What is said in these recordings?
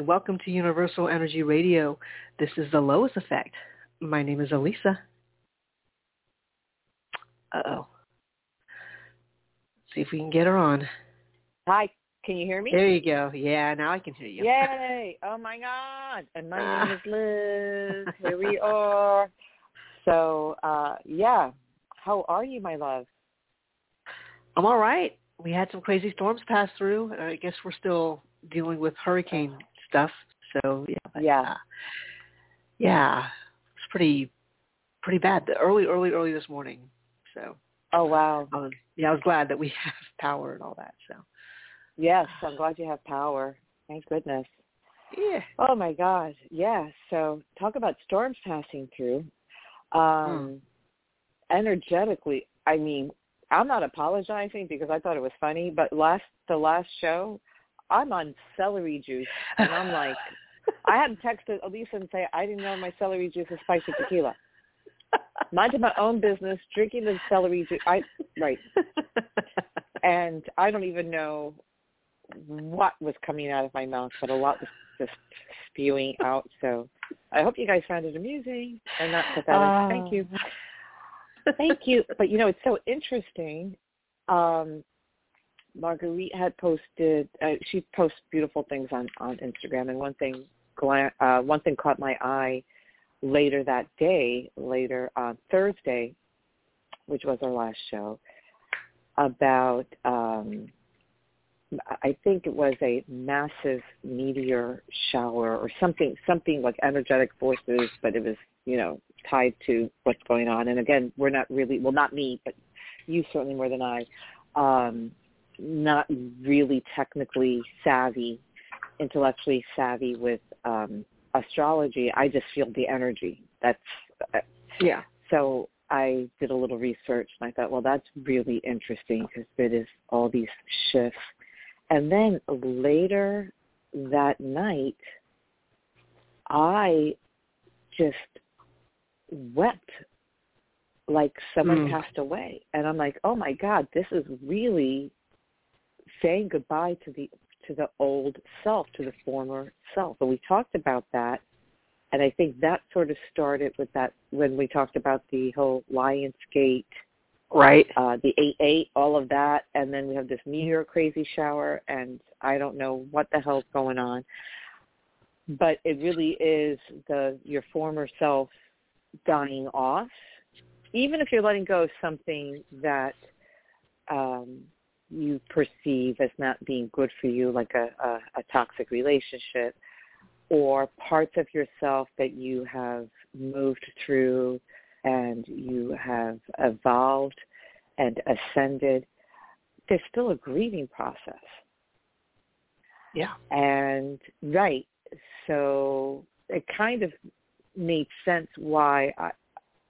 Everyone. Welcome to Universal Energy Radio. This is the Lois Effect. My name is Alyssa. Uh-oh. See if we can get her on. Hi, can you hear me? There you go. Yeah, now I can hear you. Yay! Oh my God! And my name is Liz. Here we are. So, uh, yeah. How are you, my love? I'm all right. We had some crazy storms pass through. I guess we're still dealing with hurricane stuff. So yeah, but, Yeah. uh, yeah, it's pretty pretty bad. The early, early, early this morning. So Oh wow. I was yeah, I was glad that we have power and all that. So Yes, I'm glad you have power. Thank goodness. yeah, Oh my God. Yeah. So talk about storms passing through. Um energetically, I mean, I'm not apologizing because I thought it was funny, but last the last show, I'm on celery juice and I'm like I had texted Alyssa and say I didn't know my celery juice is spicy tequila. Minding my own business, drinking the celery juice. I right, and I don't even know what was coming out of my mouth, but a lot was just spewing out. So I hope you guys found it amusing and not pathetic. Thank you. Thank you. But you know, it's so interesting. Um, Marguerite had posted. Uh, she posts beautiful things on on Instagram, and one thing, uh, one thing caught my eye later that day, later on Thursday, which was our last show, about. Um, I think it was a massive meteor shower or something, something like energetic forces, but it was, you know, tied to what's going on. And again, we're not really, well, not me, but you certainly more than I, um, not really technically savvy, intellectually savvy with um, astrology. I just feel the energy. That's uh, yeah, so I did a little research and I thought, well, that's really interesting because it is all these shifts. And then later that night, I just wept like someone Mm. passed away. And I'm like, oh my God, this is really saying goodbye to the to the old self, to the former self. And we talked about that and I think that sort of started with that when we talked about the whole Lionsgate, right. uh, the eight eight, all of that, and then we have this meteor crazy shower, and I don't know what the hell's going on, but it really is the your former self dying off, even if you're letting go of something that um, you perceive as not being good for you, like a, a, a toxic relationship or parts of yourself that you have moved through and you have evolved and ascended, there's still a grieving process. Yeah. And right, so it kind of made sense why I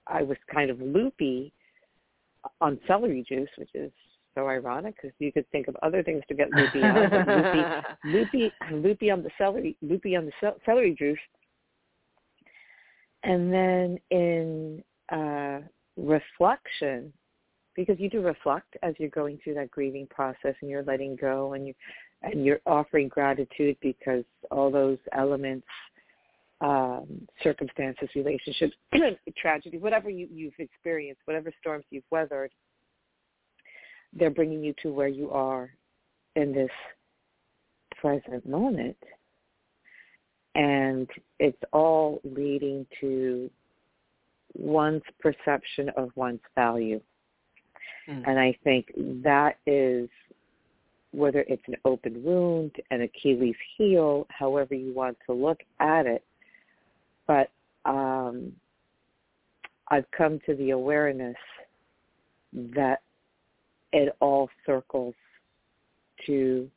I was kind of loopy on celery juice, which is so ironic because you could think of other things to get loopy on. loopy loopy loopy on the celery loopy on the cel- celery juice and then in uh reflection because you do reflect as you're going through that grieving process and you're letting go and you and you're offering gratitude because all those elements um circumstances relationships tragedy whatever you you've experienced whatever storms you've weathered they're bringing you to where you are in this present moment. And it's all leading to one's perception of one's value. Mm. And I think that is whether it's an open wound, an Achilles heel, however you want to look at it. But um, I've come to the awareness that it all circles to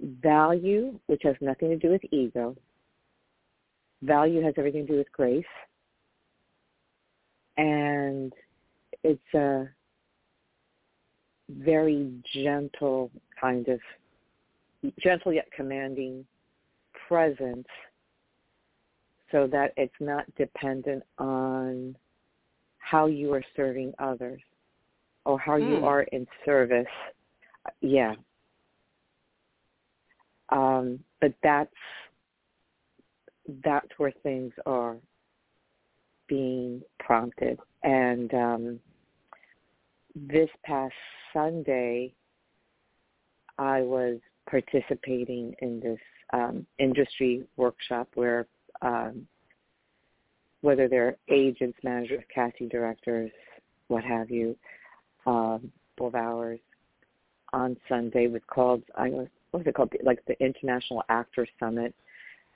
value, which has nothing to do with ego. Value has everything to do with grace. And it's a very gentle kind of, gentle yet commanding presence so that it's not dependent on how you are serving others or how you Hmm. are in service. Yeah. Um, but that's that's where things are being prompted. And um, this past Sunday, I was participating in this um, industry workshop where um, whether they're agents, managers, casting directors, what have you, um, of hours on Sunday was called I was what was it called like the International Actors Summit,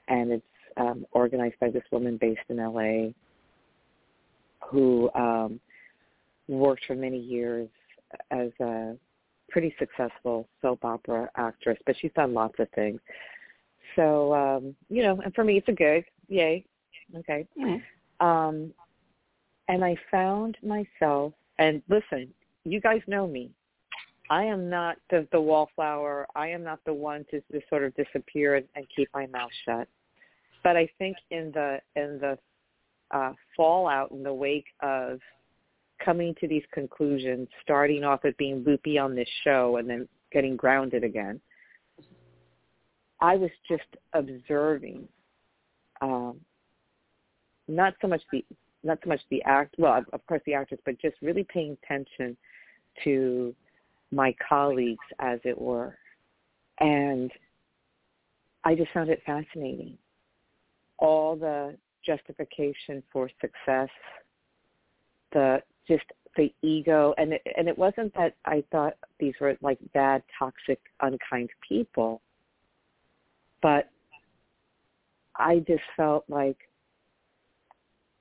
and it's um, organized by this woman based in LA who um, worked for many years as a pretty successful soap opera actress, but she's done lots of things. So, um, you know, and for me, it's a gig. Yay. Okay. Mm-hmm. Um, and I found myself, and listen, you guys know me. I am not the, the wallflower. I am not the one to just sort of disappear and, and keep my mouth shut. But I think in the in the uh, fallout in the wake of coming to these conclusions, starting off with being loopy on this show and then getting grounded again, I was just observing, um, not so much the not so much the act, well, of course the actors, but just really paying attention to my colleagues, as it were, and I just found it fascinating. All the justification for success, the just the ego, and it, and it wasn't that I thought these were like bad, toxic, unkind people but I just felt like,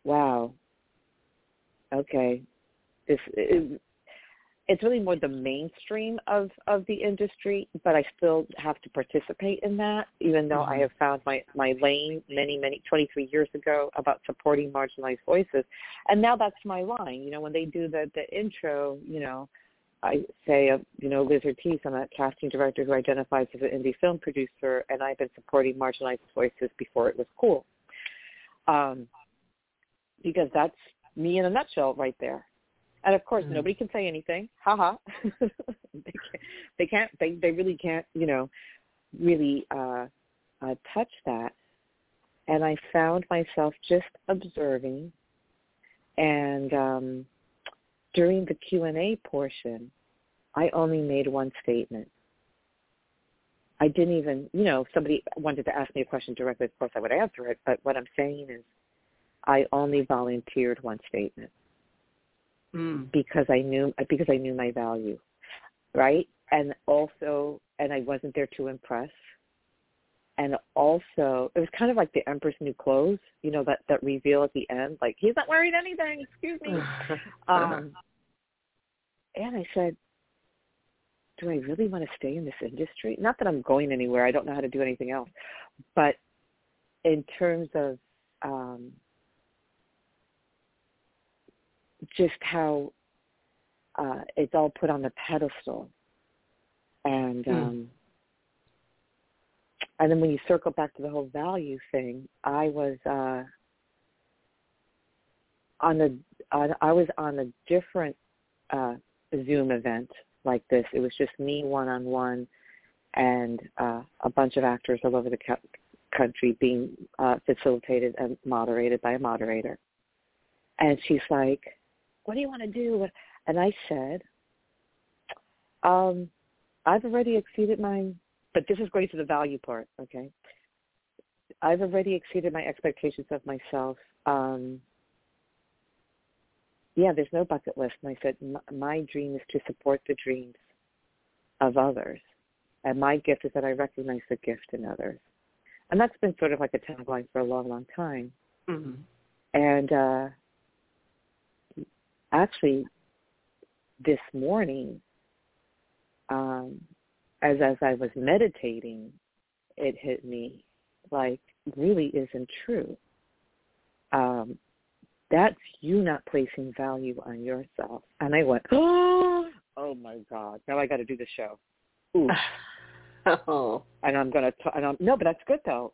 wow, okay, this is, it's really more the mainstream of of the industry, but I still have to participate in that, even though mm-hmm. I have found my my lane many many 23 years ago about supporting marginalized voices, and now that's my line. You know, when they do the the intro, you know, I say, uh, you know, Liz Ortiz, I'm a casting director who identifies as an indie film producer, and I've been supporting marginalized voices before it was cool. Um, because that's me in a nutshell right there. And of course, mm-hmm. nobody can say anything. Ha ha. they can't. They can't. They they really can't. You know, really uh, uh, touch that. And I found myself just observing, and um, during the Q&A portion, I only made one statement. I didn't even, you know, if somebody wanted to ask me a question directly, of course I would answer it. But what I'm saying is I only volunteered one statement mm. because I knew because I knew my value, right? And also, and I wasn't there to impress. And also, it was kind of like the Emperor's New Clothes, you know, that that reveal at the end, like he's not wearing anything. Excuse me. um, and I said, do I really want to stay in this industry? Not that I'm going anywhere. I don't know how to do anything else. But in terms of um, just how uh, it's all put on the pedestal. And mm. um, and then when you circle back to the whole value thing, I was uh, on a on, I was on a different uh, Zoom event like this. It was just me one on one, and uh, a bunch of actors all over the co- country being uh, facilitated and moderated by a moderator. And she's like, "What do you want to do?" And I said, um, "I've already exceeded my." But this is going to the value part, okay? I've already exceeded my expectations of myself. Um, yeah, there's no bucket list. And I said, my dream is to support the dreams of others. And my gift is that I recognize the gift in others. And that's been sort of like a tagline for a long, long time. Mm-hmm. And uh, actually, this morning, um, as as I was meditating, it hit me like really isn't true. Um, that's you not placing value on yourself. And I went, oh, oh my God. Now I got to do the show. Ooh. oh. And I'm going to, and I'm, no, but that's good though,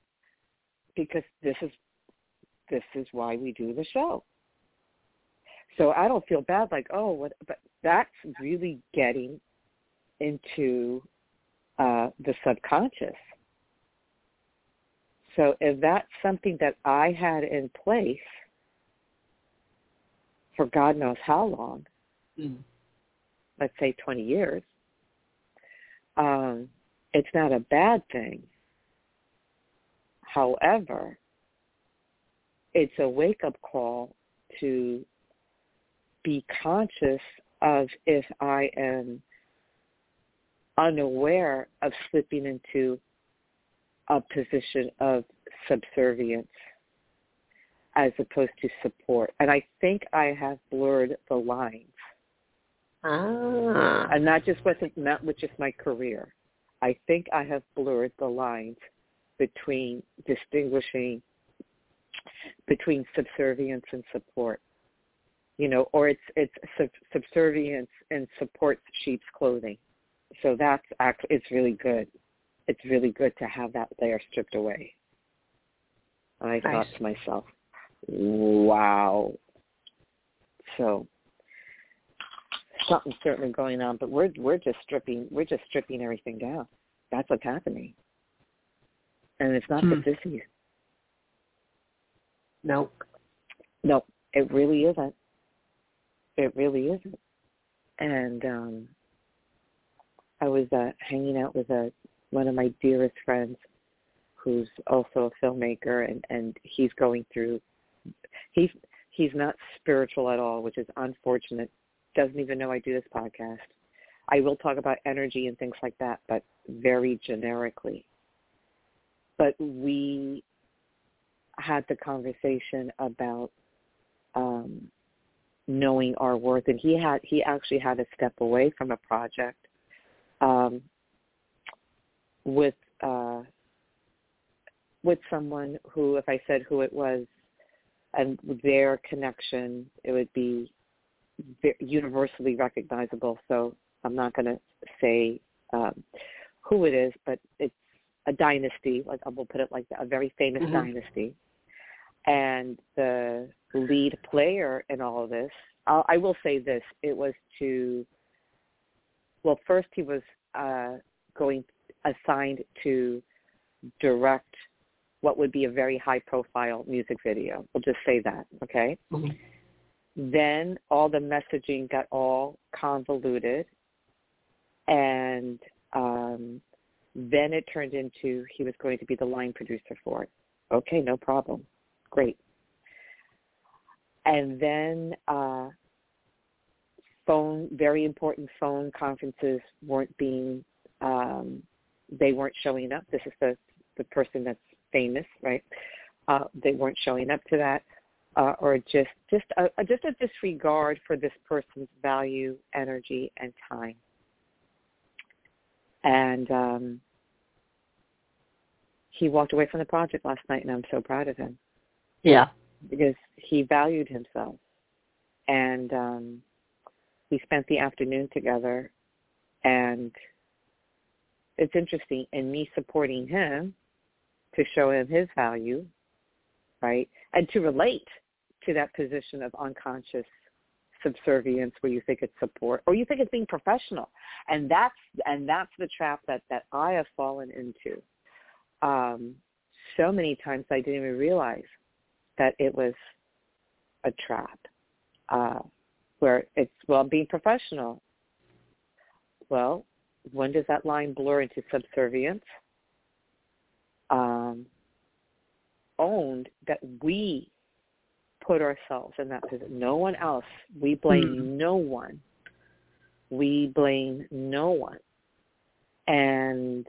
because this is, this is why we do the show. So I don't feel bad like, oh, what, but that's really getting into uh, the subconscious So if that's something that I had in place for God knows how long, mm. let's say 20 years, um, it's not a bad thing. However, it's a wake-up call to be conscious of if I am unaware of slipping into a position of subservience as opposed to support. And I think I have blurred the lines. Ah. And not just with not with just my career. I think I have blurred the lines between distinguishing between subservience and support. You know, or it's it's sub- subservience and supports sheep's clothing. So that's actually it's really good. It's really good to have that layer stripped away. I nice. thought to myself, wow. So something's certainly going on, but we're we're just stripping we're just stripping everything down. That's what's happening. And it's not hmm. the disease. Nope. Nope. It really isn't. It really isn't. And um I was uh hanging out with a one of my dearest friends who's also a filmmaker and and he's going through he's he's not spiritual at all, which is unfortunate. Doesn't even know I do this podcast. I will talk about energy and things like that, but very generically. But we had the conversation about um, knowing our worth, and he had he actually had to step away from a project um, with uh, with someone who, if I said who it was, and their connection, it would be universally recognizable. So I'm not going to say um, who it is, but it's a dynasty. Like I will put it like that, a very famous mm-hmm. dynasty. And the lead player in all of this, I'll, I will say this: it was to. Well, first he was uh, going assigned to direct what would be a very high profile music video. We'll just say that, okay? Mm-hmm. Then all the messaging got all convoluted and um, then it turned into he was going to be the line producer for it. Okay, no problem. Great. And then uh, phone, very important phone conferences weren't being, um, they weren't showing up. This is the, the person that's famous, right? Uh, they weren't showing up to that. Uh, or just just a, just a disregard for this person's value, energy, and time. And um, he walked away from the project last night, and I'm so proud of him. Yeah, because he valued himself, and um, we spent the afternoon together, and it's interesting. In me supporting him to show him his value, right, and to relate to that position of unconscious subservience where you think it's support or you think it's being professional. And that's and that's the trap that that i have fallen into. Um so many times i didn't even realize that it was a trap uh where it's well being professional well when does that line blur into subservience um owned that we put ourselves in that position. No one else. We blame mm no one. We blame no one. And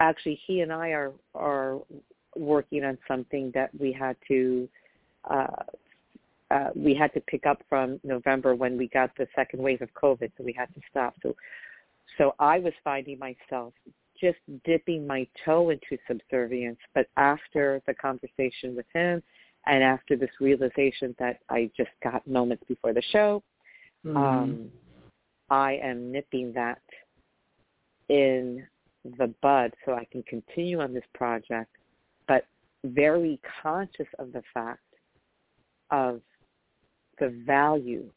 actually, he and I are are working on something that we had to uh, uh, we had to pick up from November when we got the second wave of COVID, so we had to stop. So, so I was finding myself just dipping my toe into subservience, but after the conversation with him and after this realization that I just got moments before the show, mm-hmm. um, I am nipping that in the bud so I can continue on this project, but very conscious of the fact of the value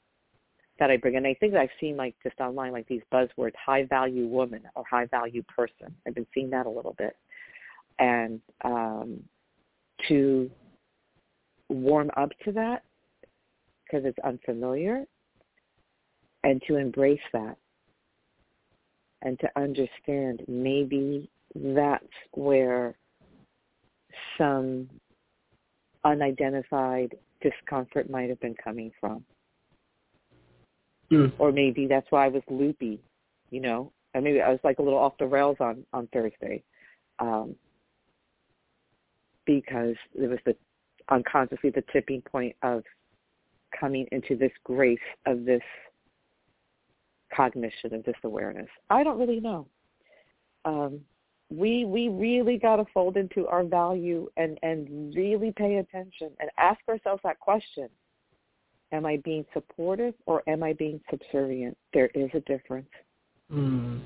that I bring. And I think I've seen like just online like these buzzwords, high value woman or high value person. I've been seeing that a little bit. and um, to warm up to that because it's unfamiliar and to embrace that and to understand maybe that's where some unidentified discomfort might have been coming from. Mm. Or maybe that's why I was loopy, you know. And maybe I was like a little off the rails on on Thursday. Um because it was the unconsciously the tipping point of coming into this grace of this cognition of this awareness. I don't really know. Um, we we really got to fold into our value and and really pay attention and ask ourselves that question: Am I being supportive or am I being subservient? There is a difference. Mm.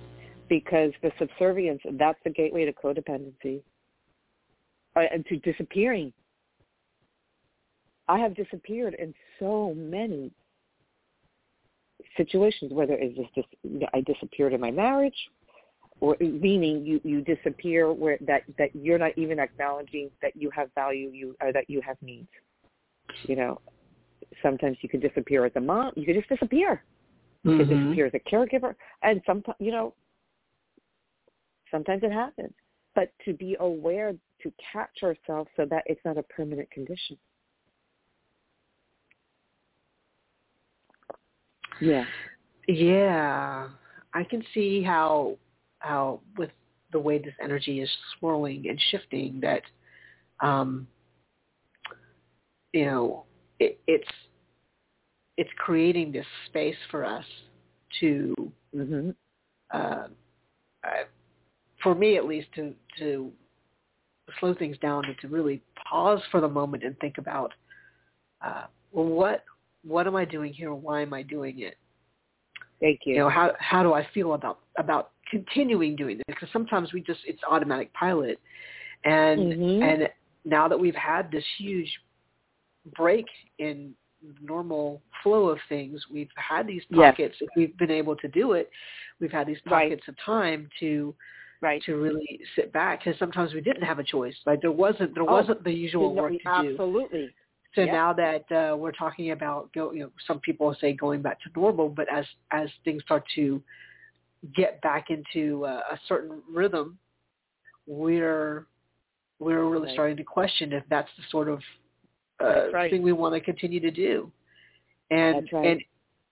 Because the subservience, that's the gateway to codependency uh, and to disappearing. I have disappeared in so many situations, whether it's just, just I disappeared in my marriage, or meaning you you disappear where that that you're not even acknowledging that you have value, you or that you have needs. You know, sometimes you can disappear as a mom. You can just disappear. You mm-hmm. could disappear as a caregiver, and sometimes you know, sometimes it happens. But to be aware, to catch ourselves so that it's not a permanent condition. Yeah. Yeah. I can see how how with the way this energy is swirling and shifting that um you know it, it's it's creating this space for us to mm-hmm. uh, uh, for me at least to to slow things down and to really pause for the moment and think about uh, well what what am I doing here? Why am I doing it? Thank you. You know, how how do I feel about about continuing doing this? Because sometimes we just it's automatic pilot, and mm-hmm. and now that we've had this huge break in normal flow of things, we've had these pockets. Yes. If we've been able to do it, we've had these pockets right. of time to right. to really sit back. Because sometimes we didn't have a choice. Like there wasn't there oh, wasn't the usual work to absolutely. do. Absolutely. So yep. now that uh, we're talking about, go, you know, some people say going back to normal, but as as things start to get back into uh, a certain rhythm, we're we're really right. starting to question if that's the sort of uh, right. thing we want to continue to do. And right. and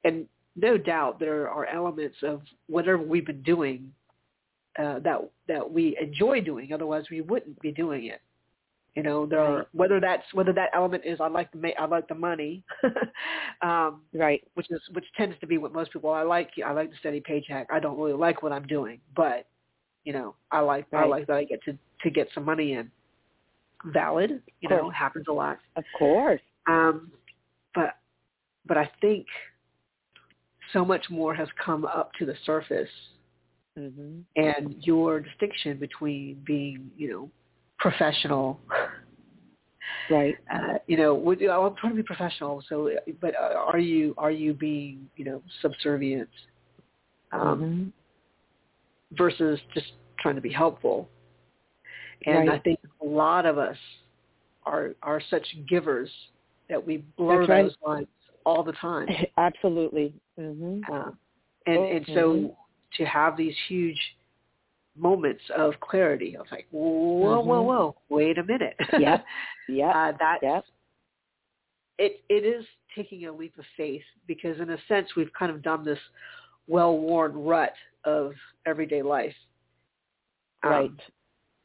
and no doubt there are elements of whatever we've been doing uh, that that we enjoy doing. Otherwise, we wouldn't be doing it. You know, there are, whether that's whether that element is I like the ma- I like the money, um, right? Which is which tends to be what most people I like. I like the steady paycheck. I don't really like what I'm doing, but you know, I like right. I like that I get to to get some money in. Valid, you know, happens a lot. Of course. Um, but but I think so much more has come up to the surface, mm-hmm. and your distinction between being, you know, professional. Right. Uh, you know, would, you, I'm trying to be professional. So, but uh, are you are you being you know subservient um, mm-hmm. versus just trying to be helpful? And right. I think a lot of us are are such givers that we blur That's those lines all the time. Absolutely. Mm-hmm. Uh, and and so mm-hmm. to have these huge moments of clarity. I was like, whoa, mm-hmm. whoa, whoa, wait a minute. Yeah, yeah, uh, that's yep. it. It is taking a leap of faith because, in a sense, we've kind of done this well-worn rut of everyday life, um, right?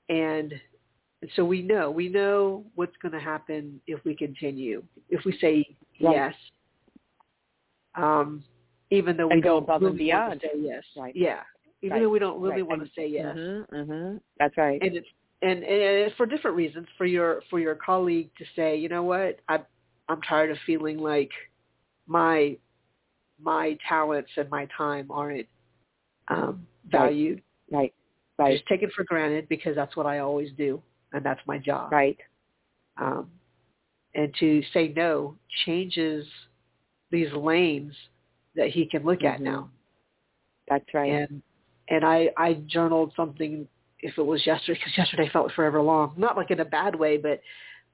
And so we know we know what's going to happen if we continue. If we say right. yes, um, even though we and go above really and beyond. say yes, right? Yeah, even right. though we don't really right. want to say yes. Mm-hmm, mm-hmm. That's right. And it's and, and it's for different reasons. For your for your colleague to say, you know what, I I'm tired of feeling like my my talents and my time aren't um, valued. Right. Right. Just take it for granted because that's what I always do, and that's my job. Right. Um, and to say no changes these lanes that he can look mm-hmm. at now. That's right. And and I I journaled something if it was yesterday because yesterday felt forever long. Not like in a bad way, but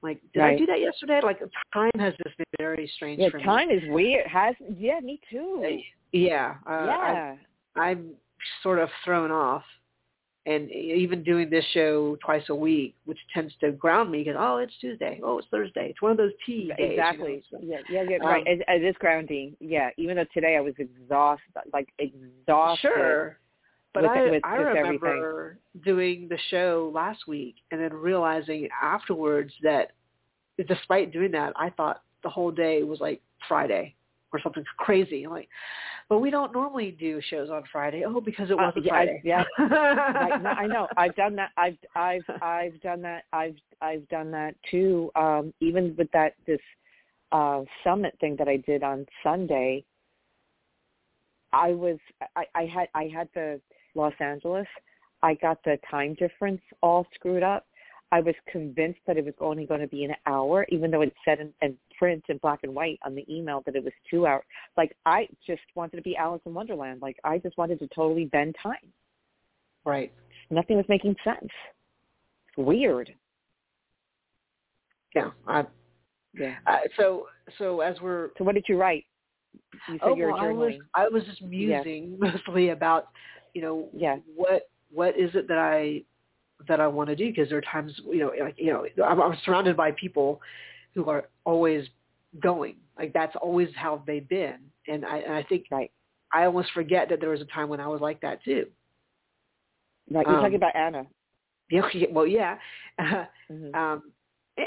like did Right. I do that yesterday? Like time has just been very strange Yeah, for time is weird. Has yeah, me too. me. Yeah, uh, I, yeah. I'm sort of thrown off. And even doing this show twice a week, which tends to ground me, because oh, it's Tuesday, oh, it's Thursday. It's one of those T days. you know, exactly. so- Yeah, yeah, yeah. Um, right. It, it is grounding. Yeah. Even though today I was exhausted, like exhausted. Sure. But with- I, with I just remember doing the show last week and then realizing afterwards that despite doing that, I thought the whole day was like Friday or something crazy. I'm like, but we don't normally do shows on Friday. Oh, because it Uh, wasn't yeah, I- Friday. yeah. Right. No, I know. I've done that. I've I've I've done that. I've I've done that too. Um, even with that this uh, summit thing that I did on Sunday, I was I, I had I had the Los Angeles. I got the time difference all screwed up. I was convinced that it was only going to be an hour, even though it said in, in print in black and white on the email that it was two hours. Like I just wanted to be Alice in Wonderland. Like I just wanted to totally bend time. right. Nothing was making sense. It's weird. Yeah. I, Yeah. uh, so so as we're So what did you write? You said oh, well, I was. I was just musing mostly about you know Yeah. what what is it that I that I want to do because there are times you know like you know I'm, I'm surrounded by people who are always going like that's always how they've been and I and I think Right. I almost forget that there was a time when I was like that too. Right. You're Um, talking about Anna. Yeah, well, yeah. hmm um,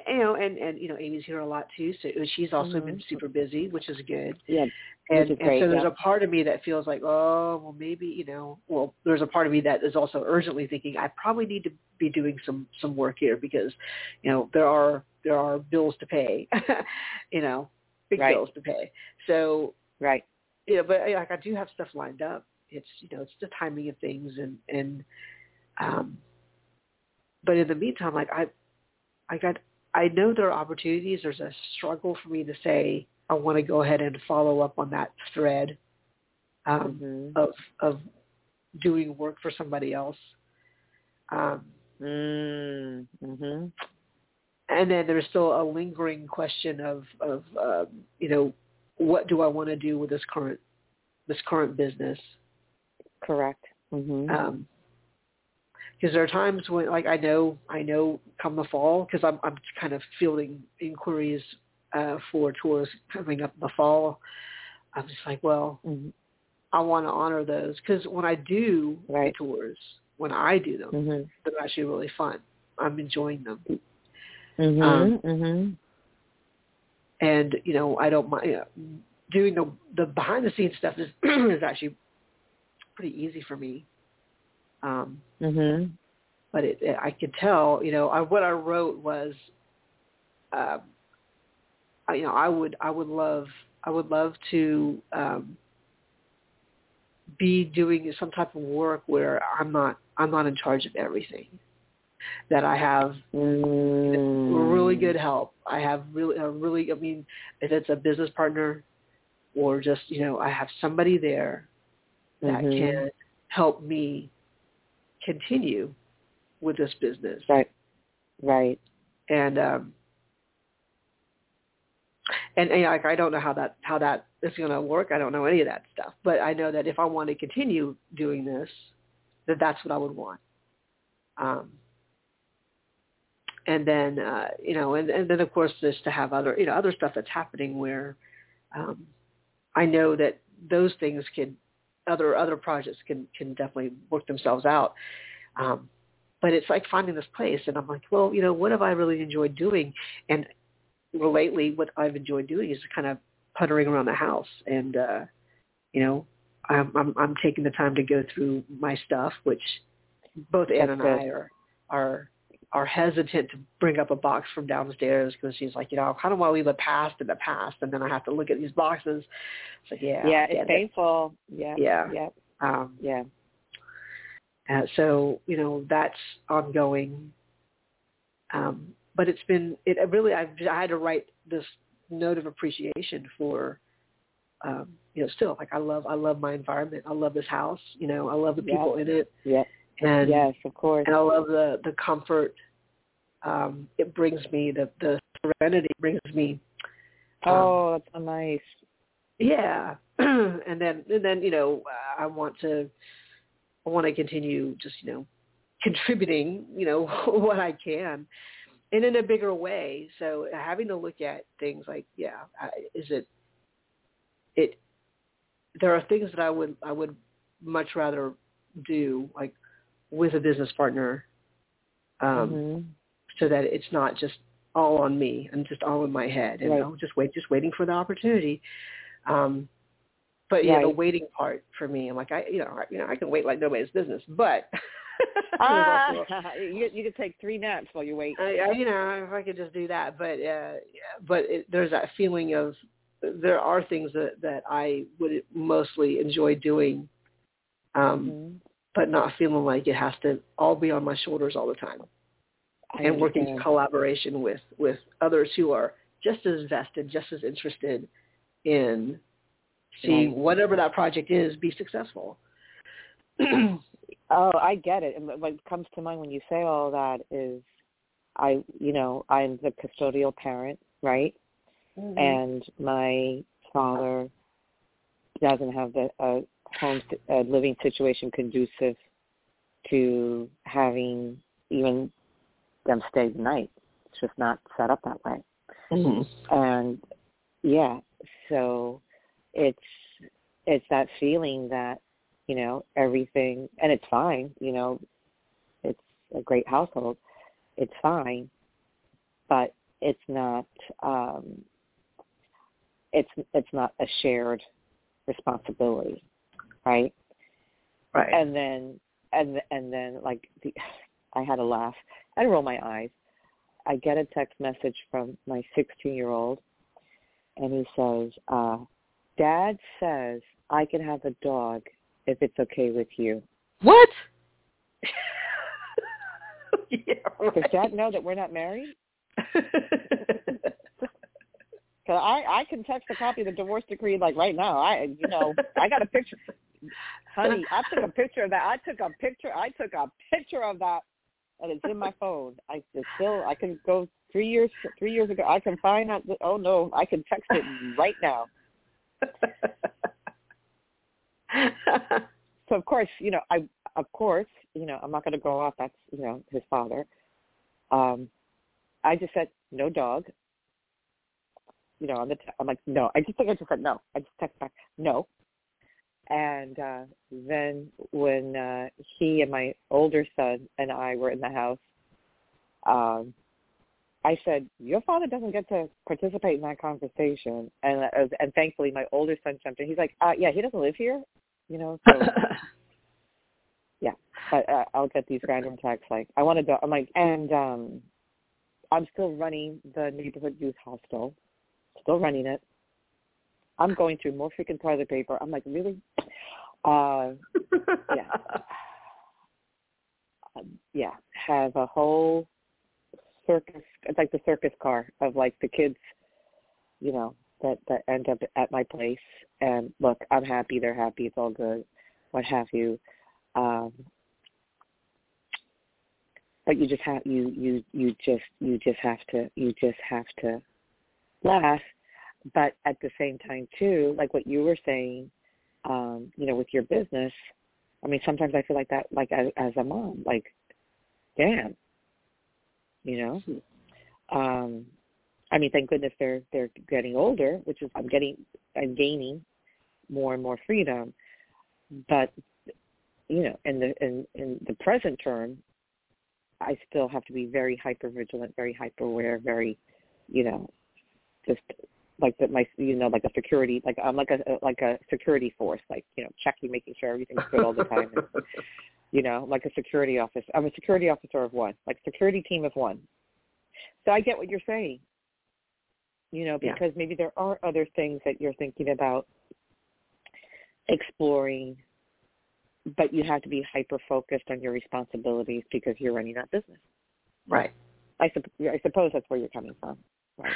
you know, and and you know, Amy's here a lot too, so she's also been Mhm. super busy, which is good. Yeah. And, and great, so there's yeah. a part of me that feels like, oh, well, maybe you know, well, there's a part of me that is also urgently thinking I probably need to be doing some some work here because, you know, there are there are bills to pay, you know, big Right. bills to pay. So Right. yeah, but uh, like I do have stuff lined up. It's you know, it's the timing of things and and um but in the meantime, like I I got I know there are opportunities. There's a struggle for me to say I want to go ahead and follow up on that thread um, hmm of of doing work for somebody else. Um, Mm-hmm. and then there's still a lingering question of of um, you know what do I want to do with this current this current business Correct. hmm um because there are times when like I know I know come the fall because I'm I'm kind of fielding inquiries uh for tours coming up in the fall. I'm just like well hmm I want to honor those because when I do Right. tours when I do them hmm they're actually really fun. I'm enjoying them. Hmm Um, hmm and you know I don't mind doing the the behind the scenes stuff is is actually pretty easy for me um hmm but it, it, I could tell, you know, I, what I wrote was, um, I, you know, I would, I would love, I would love to um, be doing some type of work where I'm not, I'm not in charge of everything. That I have mm really good help. I have really, a really, I mean, if it's a business partner, or just, you know, I have somebody there that Mhm. can help me continue with this business. Right. Right. and um and, and like I don't know how that how that is going to work. I don't know any of that stuff, but I know that if I want to continue doing this, that that's what I would want. Um, and then uh, you know, and, and then of course just to have other you know other stuff that's happening where um, I know that those things can other other projects can can definitely work themselves out. Um, but it's like finding this place and I'm like, well, you know, what have I really enjoyed doing? And well, lately what I've enjoyed doing is kind of puttering around the house and uh you know, I'm I'm I'm taking the time to go through my stuff, which both Ann and I are are are hesitant to bring up a box from downstairs because she's like, you know, I kind of to leave the past in the past, and then I have to look at these boxes. It's like, yeah, Yeah, it's get it. painful. Yeah. Yeah. Yeah. Um, Yeah. Uh, so you know that's ongoing. Um, but it's been it really I've I had to write this note of appreciation for um, you know still like I love I love my environment I love this house you know I love the Yeah. people in it Yeah. And yes, of course. And I love the the comfort um, it brings me, the the serenity brings me. Um, oh, that's so nice. Yeah, and then and then you know I want to I want to continue just you know contributing you know what I can and in a bigger way. So having to look at things like yeah, is it it there are things that I would I would much rather do like with a business partner um mm-hmm. so that it's not just all on me and just all in my head and right. just wait just waiting for the opportunity um but yeah right. the waiting part for me i'm like i you know I, you know i can wait like nobody's business but ah, you you could take three naps while you wait I, I you know if i could just do that but uh but it, there's that feeling of there are things that that i would mostly enjoy doing um mm-hmm but not feeling like it has to all be on my shoulders all the time. I and working in collaboration with with others who are just as vested, just as interested in seeing right. whatever that project is be successful. oh, I get it. And what comes to mind when you say all that is I, you know, I'm the custodial parent, right? Mm-hmm. And my father doesn't have the uh, home uh, living situation conducive to having even them stay the night. It's just not set up that way. Mm-hmm. And yeah, so it's it's that feeling that you know everything, and it's fine. You know, it's a great household. It's fine, but it's not. um it's it's not a shared responsibility right? Right. And then and and then like the I had a laugh. I roll my eyes. I get a text message from my 16 year old, and he says, uh, "Dad says I can have a dog if it's okay with you." What? yeah, right. Does Dad know that we're not married? Cause I I can text a copy of the divorce decree like right now. I you know I got a picture honey, I took a picture of that. I took a picture. I took a picture of that, and it's in my phone. I it's still. I can go three years. Three years ago, I can find out. Oh no, I can text it right now. so of course, you know, I of course, you know, I'm not going to go off. That's you know his father. Um, I just said no dog. You know, I'm, the t- I'm like no. I just think I just said no. I just text back no and uh, then when uh, he and my older son and I were in the house, um, I said, "Your father doesn't get to participate in that conversation." And uh, and thankfully, my older son jumped in. He's like, uh, "Yeah, he doesn't live here, you know." So, yeah, but uh, I'll get these random texts like, "I want to go." I'm like, and um, I'm still running the neighborhood youth hostel, still running it. I'm going through more freaking toilet paper. I'm like, really? Uh, yeah. Um, yeah. Have a whole circus. It's like the circus car of like the kids, you know, that that end up at my place. And look, I'm happy. They're happy. It's all good. What have you? Um, but you just have you you you just you just have to you just have to laugh but at the same time too, like what you were saying, um, you know, with your business, I mean, sometimes I feel like that, like as, as a mom, like, damn, you know. Um, I mean, thank goodness they're they're getting older, which is I'm getting I'm gaining more and more freedom. But you know, in the in in the present term, I still have to be very hyper vigilant, very hyper aware, very, you know, just like that my you know like a security like I'm like a like a security force like you know checking making sure everything's good all the time and, you know like a security officer I'm a security officer of one like security team of one. So I get what you're saying. You know because yeah. maybe there are other things that you're thinking about exploring but you have to be hyper focused on your responsibilities because you're running that business. Right. I, sup- I suppose that's where you're coming from right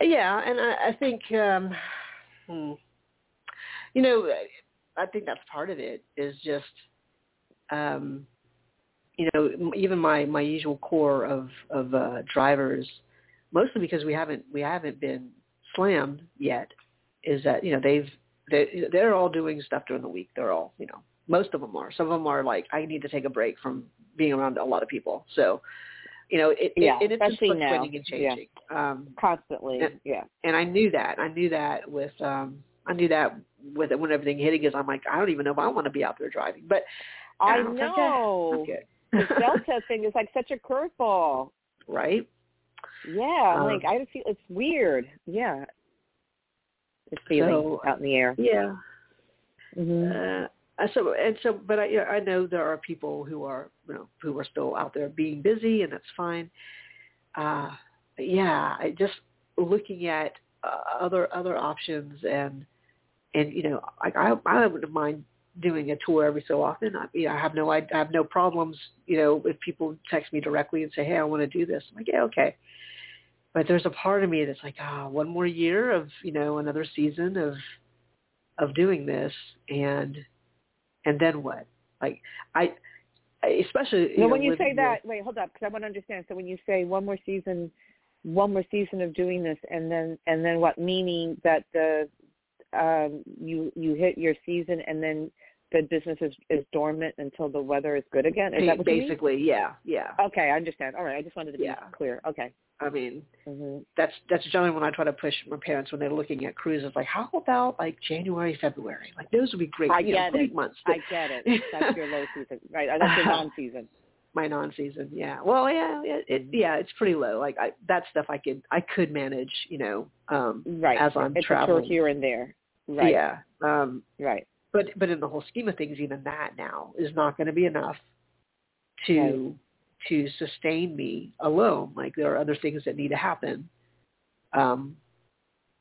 yeah, and I, I think, um, hmm, you know, I think that's part of it is just um, you know, even my my usual core of of uh, drivers, mostly because we haven't we haven't been slammed yet, is that you know they've they they're all doing stuff during the week. They're all you know most of them are. Some of them are like I need to take a break from being around a lot of people. So you know, it, yeah, it, it's just especially now. and changing. Um, Constantly, and- yeah. and I knew that. I knew that with um I knew that with it when everything hit because I'm like, I don't even know if I want to be out there driving. But I like, yeah, know. Good. the Delta thing is like such a curveball. right? Yeah, Um, like I just feel it's weird. Yeah, the feeling So- out in the air. Yeah. Mm-hmm. Uh, so and so, but I, yeah, I know there are people who are, you know, who are still out there being busy, and that's fine. Uh, yeah, I just looking at uh, other other options, and and you know, like I I wouldn't mind doing a tour every so often. I, know, I have no I, I have no problems. You know, if people text me directly and say, hey, I want to do this, I'm like, yeah, okay. But there's a part of me that's like, ah, one more year of you know another season of of doing this, and and then what? Like I, especially know, when you say with- that, wait, hold up, because I want to understand. So when you say one more season, one more season of doing this, and then and then what? Meaning that the um, you you hit your season, and then the business is, is dormant until the weather is good again. Is that what you mean? basically, yeah, yeah. Okay, I understand. All right, I just wanted to be Yeah. clear. Okay. I mean, hmm that's that's generally when I try to push my parents when they're looking at cruises. Like, how about like January, February? Like those would be great. I you know, get great it. months. I get it. That's your low season, right? That's your non-season. my non-season. Yeah. Well, yeah, it, it yeah, it's pretty low. Like I, that stuff I could I could manage. You know, um, Right. as I'm it's traveling. here and there. Right. Yeah. Um, Right. But but in the whole scheme of things, even that now is not going to be enough to to sustain me alone. Like there are other things that need to happen, um,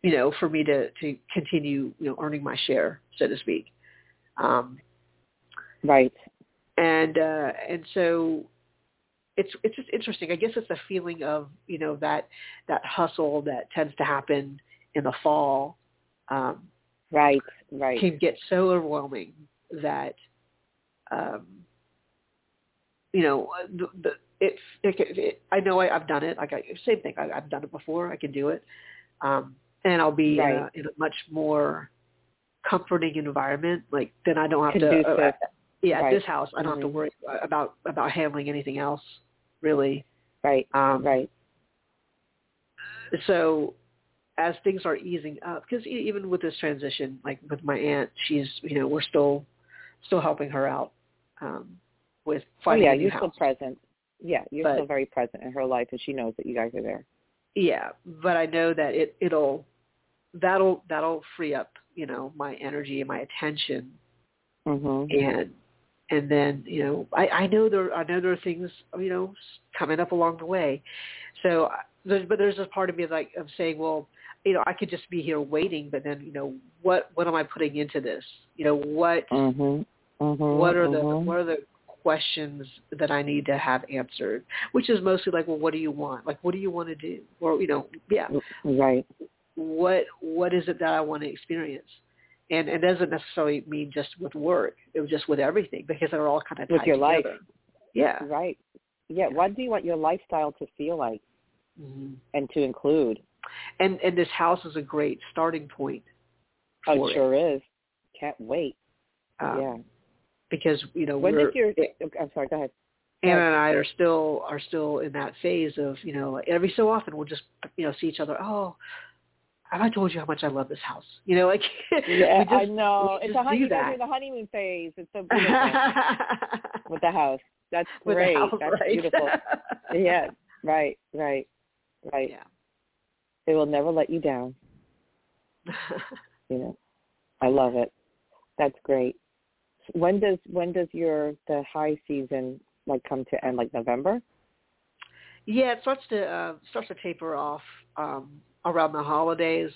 you know, for me to to continue, you know, earning my share, so to speak. Um, Right. and uh, and so it's it's just interesting. I guess it's a feeling of you know that that hustle that tends to happen in the fall. Um, Right. Right. can get so overwhelming that um you know the, the it, it, it I know I, I've done it like I same thing I, I've done it before I can do it um and I'll be Right. uh, in a much more comforting environment like then I don't have to uh, Conducive. yeah at this house I don't have to Mhm. worry about about handling anything else really Right. um Right. so as things are easing up because even with this transition like with my aunt she's you know we're still still helping her out um with Oh finding yeah, a new you're house still present. Yeah, you're But- still very present in her life, and she knows that you guys are there. yeah but i know that it it'll that'll that'll free up you know my energy and my attention hmm and and then you know i i know there i know there are things you know coming up along the way so I- there's but there's a part of me like of saying well you know i could just be here waiting but then you know what what am i putting into this you know what hmm hmm what are the what are the questions that I need to have answered, which is mostly like, well, what do you want? Like, what do you want to do? Or, you know, yeah, Right. what what is it that I want to experience? And it doesn't necessarily mean just with work. It was just with everything because they're all kind of tied With your life. Yeah. Right. Yeah. What do you want your lifestyle to feel like hmm and to include? And and this house is a great starting point. Oh, for it sure is. Can't wait. Um, yeah. Because you know When we're did your? I'm sorry. Go ahead. Anna and I are still are still in that phase of you know every so often we'll just you know see each other. Oh, have I told you how much I love this house? You know, like Yeah, just, I know. It's a honey, do you guys that the honeymoon phase. It's so beautiful with the house. That's great. house, That's right? beautiful. yeah. Right. Right. Right. yeah. They will never let you down. You know. I love it. That's great. When does when does your the high season like come to end? Like November? yeah, it starts to uh, starts to taper off um, around the holidays.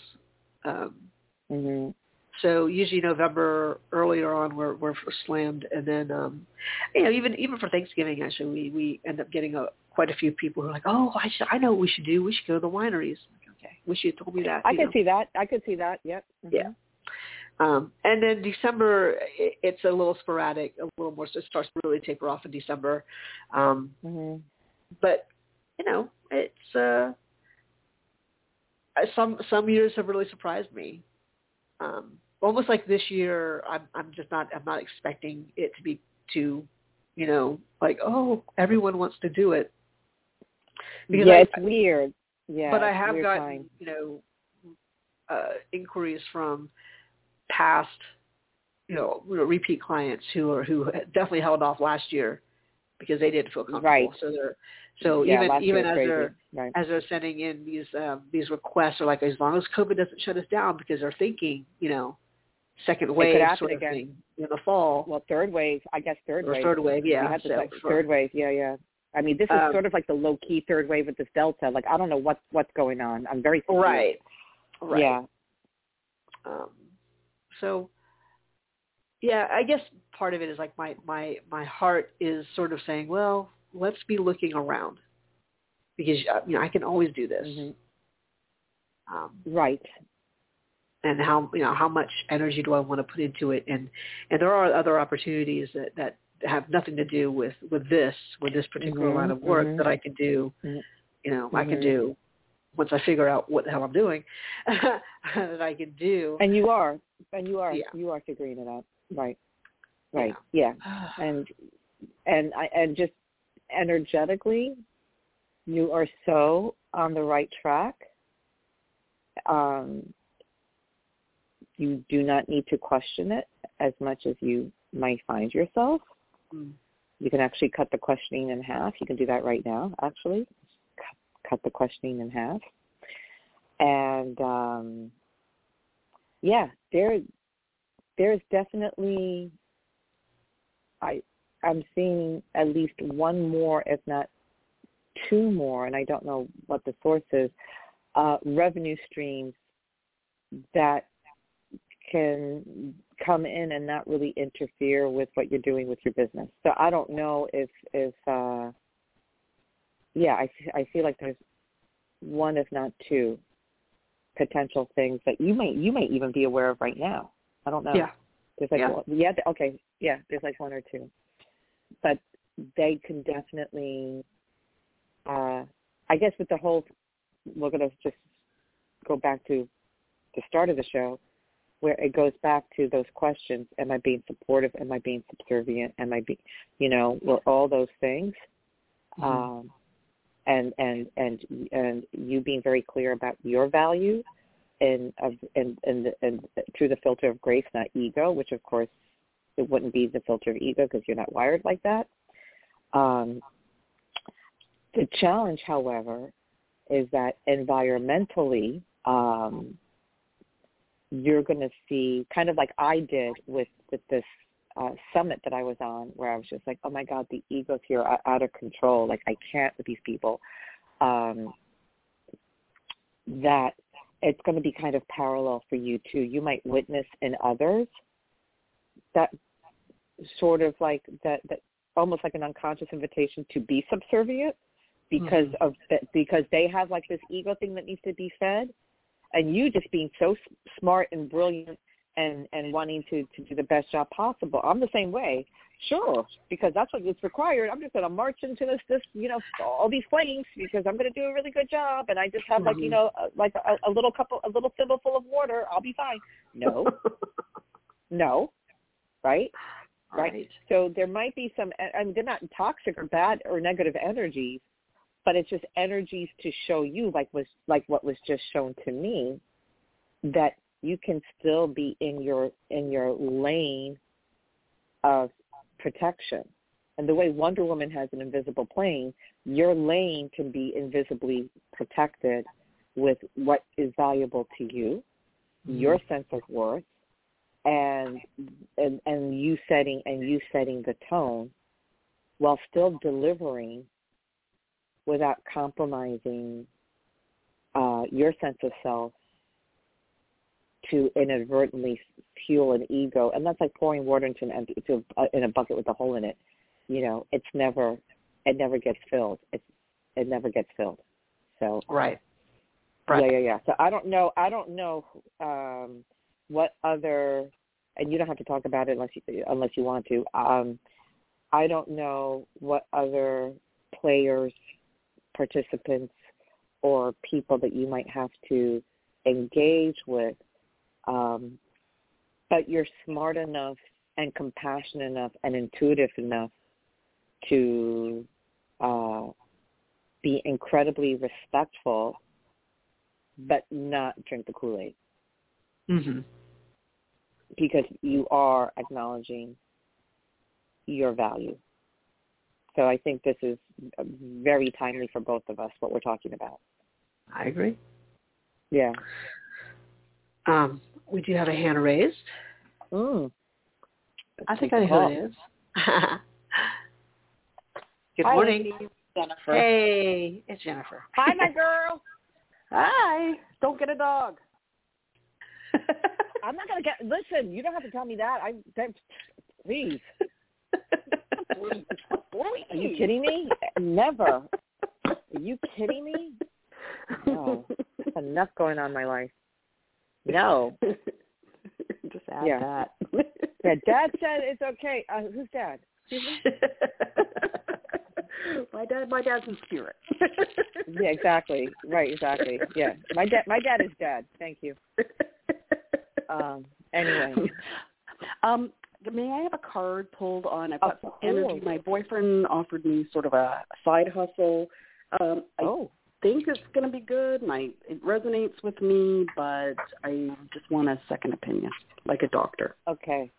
Um, hmm so usually November earlier on we're we're slammed, and then um, you know even even for Thanksgiving actually we we end up getting a quite a few people who are like, oh I should I know what we should do we should go to the wineries. Okay, wish you told me that. I could know. see that. I could see that. Yep. Mhm. Yeah. Um, and then December, it, it's a little sporadic, a little more. So it starts to really taper off in December. Um, mm-hmm. But you know, it's uh, some some years have really surprised me. Um, almost like this year, I'm I'm just not I'm not expecting it to be too, you know, like oh everyone wants to do it. Because yeah, I, it's weird. Yeah, but I have gotten time. you know uh, inquiries from past you know repeat clients who are who definitely held off last year because they didn't feel comfortable. Right. So they're so yeah, even even as crazy. they're right. as they're sending in these um, these requests are like as long as COVID doesn't shut us down because they're thinking you know second wave sort of again. thing in the fall. Well, third wave, I guess third or wave. Third wave, yeah. We had so like for, third wave, yeah, yeah. I mean, this is um, sort of like the low key third wave with this Delta. Like, I don't know what's what's going on. I'm very confused. right, right. Yeah. Um, so, yeah, I guess part of it is like my my my heart is sort of saying, well, let's be looking around because uh, you know I can always do this. Mm-hmm. Um, right and how you know how much energy do I want to put into it and and there are other opportunities that that have nothing to do with with this with this particular mm-hmm, line of work mm-hmm. that I can do mm-hmm. you know I can do once I figure out what the hell I'm doing that I can do and you are and you are yeah. you are figuring it out right right yeah, yeah. and and I and just energetically you are so on the right track um you do not need to question it as much as you might find yourself. You can actually cut the questioning in half. You can do that right now, actually. Cut, cut the questioning in half. And um, yeah, there there's definitely I I'm seeing at least one more, if not two more, and I don't know what the source is, uh, revenue streams that can come in and not really interfere with what you're doing with your business. So I don't know if if uh yeah, I I feel like there's one if not two potential things that you may you may even be aware of right now. I don't know. Yeah. There's like yeah. One, yeah okay yeah there's like one or two, but they can definitely. uh I guess with the whole we're gonna just go back to the start of the show where it goes back to those questions am i being supportive? Am i being subservient? Am i being, you know all those things. Mm-hmm. um and and and and you being very clear about your value and of and and and through the filter of grace not ego which of course it wouldn't be the filter of ego because you're not wired like that. Um the challenge however is that environmentally um you're going to see kind of like I did with with this uh, summit that I was on, where I was just like, oh my god, the egos here are out of control. Like I can't with these people. Um, that it's going to be kind of parallel for you too. You might witness in others that sort of like that that almost like an unconscious invitation to be subservient because mm-hmm. of that because they have like this ego thing that needs to be fed and you just being so smart and brilliant and and wanting to to do the best job possible. I'm the same way. Sure, because that's what is required. I'm just going to march into this this you know all these flames because I'm going to do a really good job, and I just have like you mm-hmm. know uh, like a, a little couple a little thimble full of water. I'll be fine. No, no, right? right? Right. So there might be some. I mean, they're not toxic or bad or negative energies, but it's just energies to show you like was like what was just shown to me that you can still be in your in your lane of protection and the way wonder woman has an invisible plane your lane can be invisibly protected with what is valuable to you mm-hmm. your sense of worth and, and and you setting and you setting the tone while still delivering without compromising uh, your sense of self to inadvertently fuel an ego, and that's like pouring water into an empty, to, uh, in a bucket with a hole in it. You know, it's never, it never gets filled. It's, it never gets filled. So right, right. Yeah, yeah, yeah. So I don't know. I don't know. Um, what other, and you don't have to talk about it unless you unless you want to. Um, I don't know what other players, participants, or people that you might have to engage with, um, but you're smart enough and compassionate enough and intuitive enough to uh, be incredibly respectful, but not drink the Kool Aid. Mm-hmm. Because you are acknowledging your value. So I think this is very timely for both of us, what we're talking about. I agree. Yeah. Um, we do have a hand raised. Mm. I think I know who it is. Good Hi, morning. Jennifer. Hey, it's Jennifer. Hi, my girl. Hi. Don't get a dog. I'm not gonna get. Listen, you don't have to tell me that. I that, please. Are you kidding me? Never. Are you kidding me? No. That's enough going on in my life. No. Just add Yeah. that. Yeah, Dad said it's okay. Uh, who's Dad? my dad, my dad's in spirit. Yeah, exactly. Right, exactly. Yeah, my dad. My dad is Dad. Thank you. Um. Anyway. Um, may I have a card pulled on? I've got some energy. My boyfriend offered me sort of a side hustle. Um, I Oh. think it's going to be good. My it resonates with me, but I just want a second opinion, like a doctor. Okay.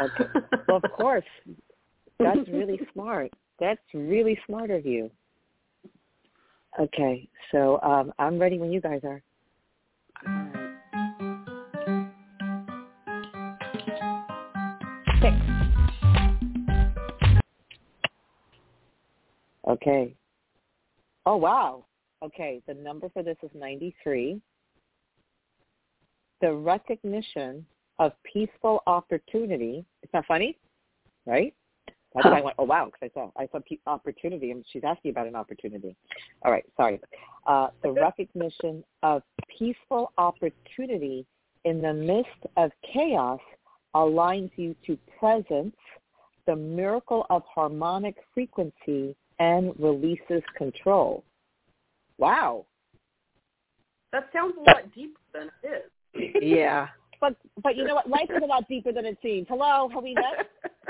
Okay. Well, of course. That's really smart. That's really smart of you. Okay, so um, I'm ready when you guys are. Six. Okay. Oh wow. Okay, the number for this is 93. The recognition of peaceful opportunity. It's not funny, right? That's why I went, oh wow, because I saw I saw pe- opportunity, and she's asking about an opportunity. All right, sorry. Uh, the recognition of peaceful opportunity in the midst of chaos aligns you to presence, the miracle of harmonic frequency, and releases control. Wow. That sounds a lot deeper than it is. yeah. But but you know what? Life is a lot deeper than it seems. Hello, have we met?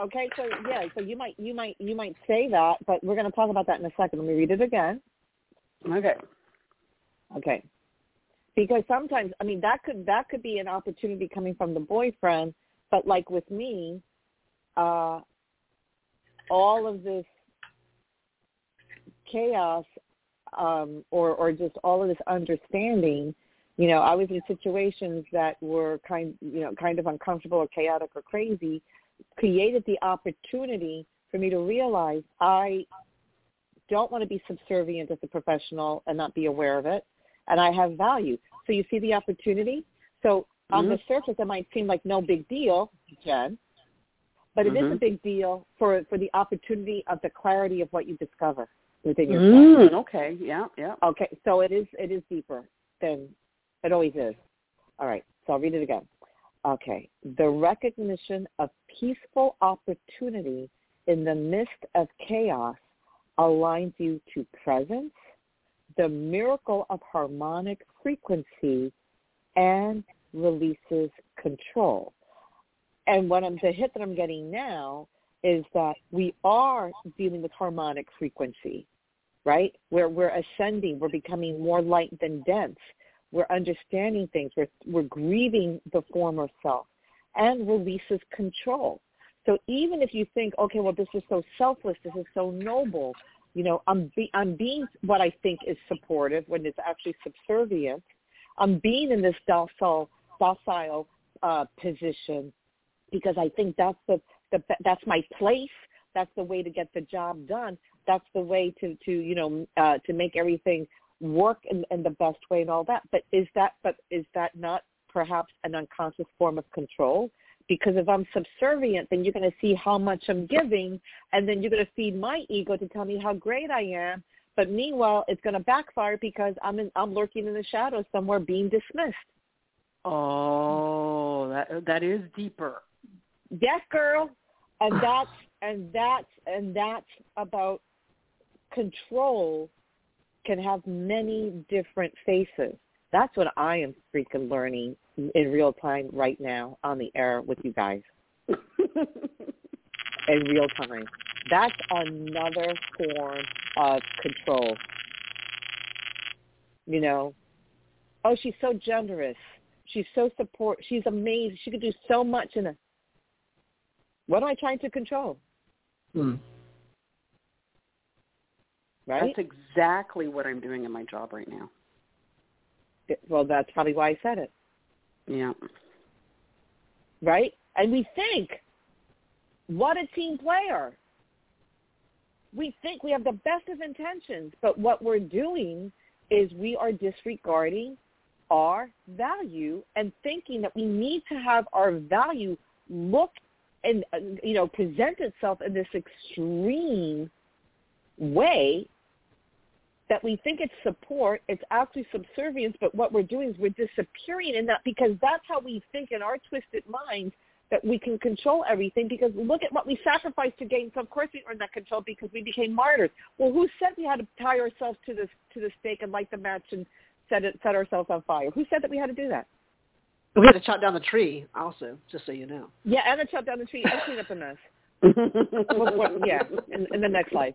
Okay, so yeah, so you might you might you might say that, but we're going to talk about that in a second. Let me read it again. okay. Okay. Because sometimes, I mean, that could that could be an opportunity coming from the boyfriend, but like with me, uh, all of this chaos, um, or or just all of this understanding, you know, I was in situations that were kind, you know, kind of uncomfortable or chaotic or crazy, created the opportunity for me to realize I don't want to be subservient as a professional and not be aware of it, and I have value. So you see the opportunity. So on the surface, it might seem like no big deal, Jen, but it is a Mhm. big deal for for the opportunity of the clarity of what you discover within yourself. Mm, okay. Yeah. Yeah. Okay, so it is it is deeper than it always is. All right, so I'll read it again. Okay, the recognition of peaceful opportunity in the midst of chaos aligns you to presence, the miracle of harmonic frequency, and releases control. And what I'm the hit that I'm getting now is that we are dealing with harmonic frequency, right? Where we're ascending, we're becoming more light than dense. We're understanding things. We're we're grieving the former self, and releases control. So even if you think, okay, well, this is so selfless, this is so noble, you know, I'm be, I'm being what I think is supportive when it's actually subservient. I'm being in this docile docile uh, position because I think that's the, the that's my place. That's the way to get the job done. That's the way to to you know uh, to make everything work in, in the best way and all that. But is that but is that not perhaps an unconscious form of control? Because if I'm subservient, then you're going to see how much I'm giving, and then you're going to feed my ego to tell me how great I am. But meanwhile, it's going to backfire because I'm in, I'm lurking in the shadows somewhere, being dismissed. Oh, that that is deeper. Yes, girl, and that's and that's and that's about control can have many different faces. That's what I am freaking learning in real time right now on the air with you guys. in real time. That's another form of control. You know, oh, she's so generous. She's so support. She's amazing. She could do so much in a. What am I trying to control? Hmm. Right. That's exactly what I'm doing in my job right now. Well, that's probably why I said it. Yeah. Right? And we think, what a team player. We think we have the best of intentions, but what we're doing is we are disregarding our value and thinking that we need to have our value look and uh, you know present itself in this extreme way that we think it's support, it's actually subservience, but what we're doing is we're disappearing in that because that's how we think in our twisted minds that we can control everything because look at what we sacrificed to gain. So of course we earned that control because we became martyrs. Well, who said we had to tie ourselves to this to the stake and light the match and set it set ourselves on fire? Who said that we had to do that? We had to chop down the tree also, just so you know. Yeah, and to chop down the tree and clean up the mess. Well, yeah, in, in the next life.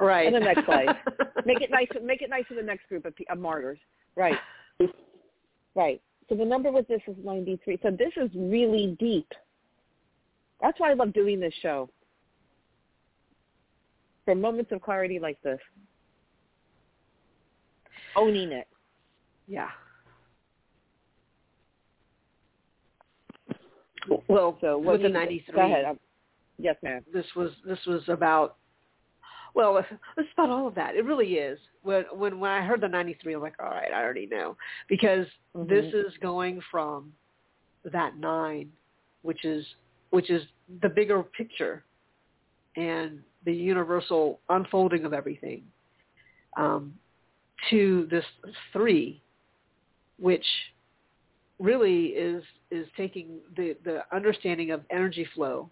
Right. In the next life. Make it nice. Make it nice for the next group of, of martyrs. Right. Right. So the number with this is 93. So this is really deep. That's why I love doing this show. For moments of clarity like this. Owning it. Yeah. Well, so with the you, 93. Go ahead. I'm, yes, ma'am. This was this was about well, it's about all of that. It really is. When when when I heard the 93, I'm like, all right, I already know because Mhm. this is going from that nine, which is which is the bigger picture and the universal unfolding of everything, um, to this three, which really is is taking the the understanding of energy flow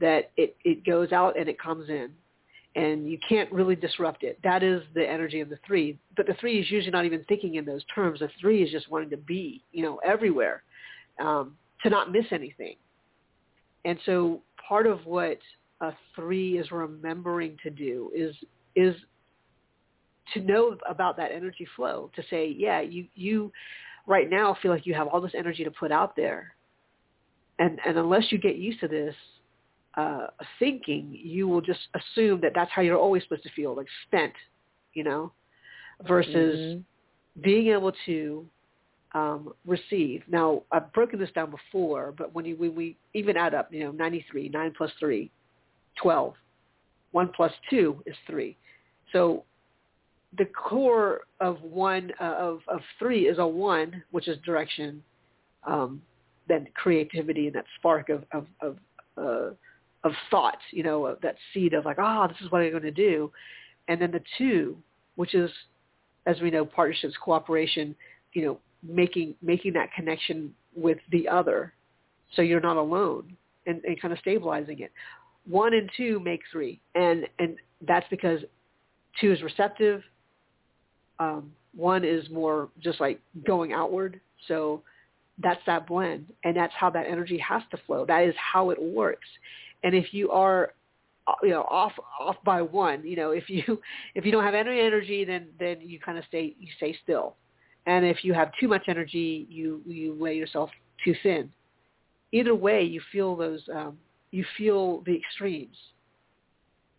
that it it goes out and it comes in and you can't really disrupt it. That is the energy of the three. But the three is usually not even thinking in those terms. The three is just wanting to be, you know, everywhere, um, to not miss anything. And so part of what a three is remembering to do is is to know about that energy flow. To say, yeah, you you right now feel like you have all this energy to put out there, and and unless you get used to this, uh, thinking, you will just assume that that's how you're always supposed to feel, like spent, you know, versus Mhm. being able to um, receive. Now, I've broken this down before, but when, you, when we even add up, you know, 93, 9 plus 3, 12. 1 plus 2 is 3. So the core of one uh, of, of 3 is a 1, which is direction, um, then creativity and that spark of, of, of uh, of thought, you know, that seed of like, ah, oh, this is what I'm going to do. And then the two, which is, as we know, partnerships, cooperation, you know, making making that connection with the other, so you're not alone, and, and kind of stabilizing it. One and two make three, and and that's because two is receptive. Um, one is more just like going outward, so that's that blend, and that's how that energy has to flow. That is how it works. And if you are you know off off by one you know if you if you don't have any energy then then you kind of stay you stay still. And if you have too much energy you you weigh yourself too thin. Either way you feel those um you feel the extremes.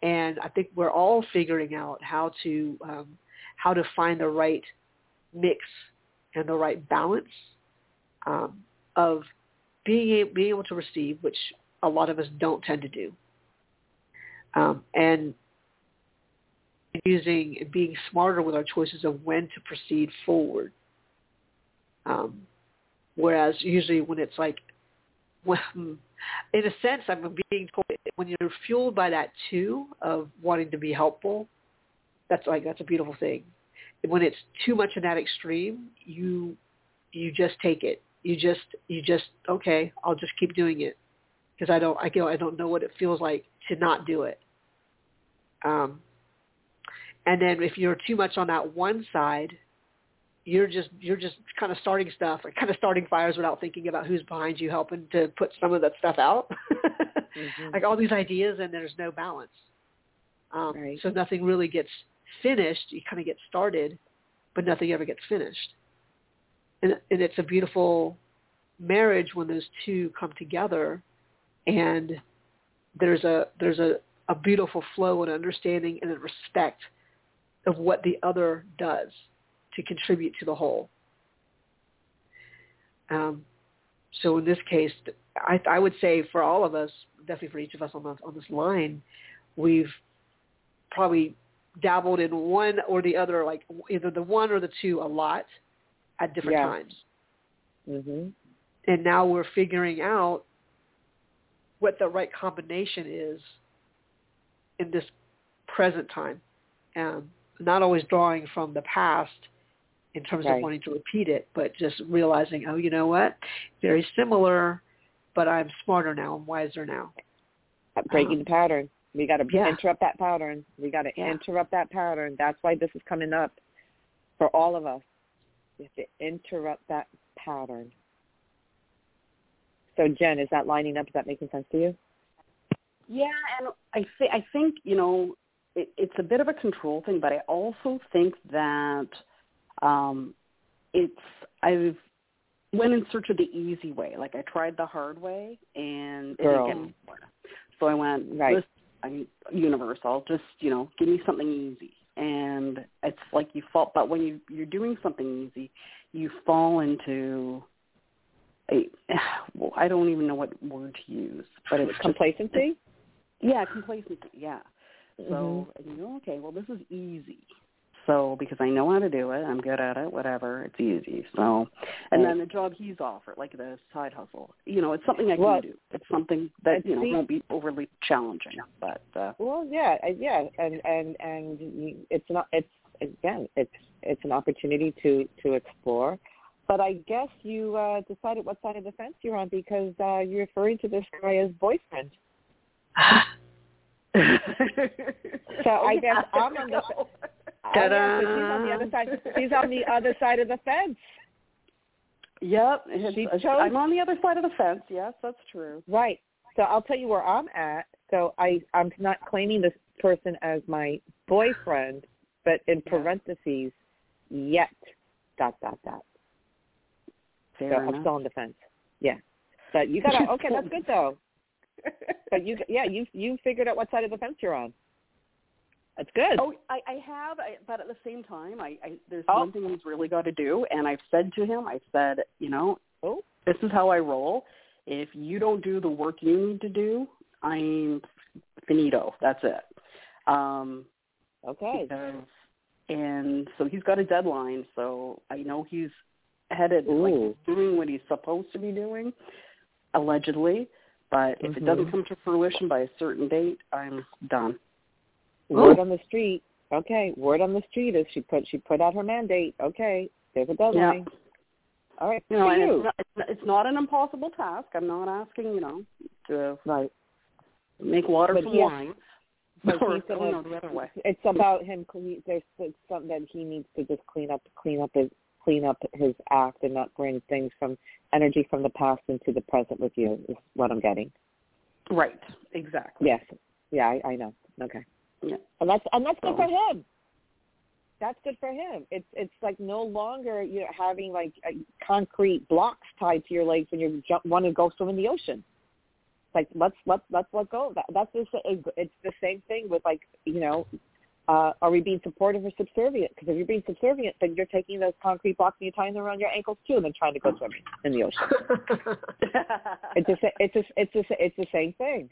And i think we're all figuring out how to um how to find the right mix and the right balance um of being being able to receive which a lot of us don't tend to do um, and using being smarter with our choices of when to proceed forward. Um, whereas usually when it's like, in a sense, I'm being told when you're fueled by that too of wanting to be helpful, That's like that's a beautiful thing. When it's too much in that extreme, you you just take it. You just you just okay. I'll just keep doing it because I don't I you know, I don't know what it feels like to not do it. Um, and then if you're too much on that one side, you're just you're just kind of starting stuff, or kind of starting fires without thinking about who's behind you helping to put some of that stuff out. mm-hmm. Like all these ideas, and there's no balance. Um, right. So nothing really gets finished. You kind of get started, but nothing ever gets finished. And, and it's a beautiful marriage when those two come together, and there's a there's a, a beautiful flow and understanding and a respect of what the other does to contribute to the whole. Um, so in this case, I, I would say for all of us, definitely for each of us on, the, on this line, we've probably dabbled in one or the other, like either the one or the two a lot at different yeah. times. Mm-hmm. And now we're figuring out what the right combination is in this present time. Um, not always drawing from the past in terms right. of wanting to repeat it, but just realizing, oh, you know what? Very similar, but I'm smarter now. I'm wiser now. Breaking um, the pattern. We got to yeah. interrupt that pattern. We got to yeah. interrupt that pattern. That's why this is coming up for all of us. We have to interrupt that pattern. So Jen, is that lining up? Is that making sense to you? Yeah, and I think I think you know it, it's a bit of a control thing, but I also think that um, it's I've went in search of the easy way. Like I tried the hard way and it Girl. didn't get anywhere. So I went, right. I universal, just you know, give me something easy. And it's like you fall, but when you you're doing something easy, you fall into a well, I don't even know what word to use, but it's complacency. Just, yeah, complacency. Yeah. So mm-hmm. you know, okay, well, this is easy. So because I know how to do it, I'm good at it. Whatever, it's easy. So, and then the job he's offered, like the side hustle, you know, it's something I can well, do. It's something that you know see, won't be overly challenging. But uh, well, yeah, yeah, and and and it's not. It's again, it's it's an opportunity to to explore. But I guess you uh, decided what side of the fence you're on because uh, you're referring to this guy as boyfriend. so I oh, guess I'm on the. Yeah, so she's on the other side. She's on the other side of the fence. Yep, she chose, I'm on the other side of the fence. Yes, that's true. Right. So I'll tell you where I'm at. So I I'm not claiming this person as my boyfriend, but in parentheses, yet dot dot dot. Fair so enough. I'm still on the fence. Yeah. But you gotta okay, that's good though. but you, yeah, you you figured out what side of the fence you're on. That's good. Oh, I, I have, I, but at the same time, I, I there's oh. one thing he's really got to do, and I've said to him, I've said, you know, oh. this is how I roll. If you don't do the work you need to do, I'm finito. That's it. Um, okay. Because, and so he's got a deadline. So I know he's headed Ooh. like doing what he's supposed to be doing, allegedly. But if mm-hmm. it doesn't come to fruition by a certain date, I'm done. Word on the street. Okay, word on the street is she put she put out her mandate. Okay, there's a deadline. Yeah. All right. You know, and you. it's not, it's not an impossible task. I'm not asking, you know, to right make water but from he, wine. But or, he's gonna, oh, no, the other way. It's about him. There's something that he needs to just clean up, clean up his clean up his act, and not bring things from energy from the past into the present with you. Is what I'm getting. Right. Exactly. Yes. Yeah, I, I know. Okay. Yeah. And that's and that's good for him. That's good for him. It's it's like no longer you know having like uh, concrete blocks tied to your legs when you jump, want to go swim in the ocean. Like let's let's let's let go. That that's just it's the same thing with like you know uh, are we being supportive or subservient? Because if you're being subservient, then you're taking those concrete blocks and you're tying them around your ankles too, and then trying to go swimming in the ocean. it's a, it's a, it's a, it's the same thing.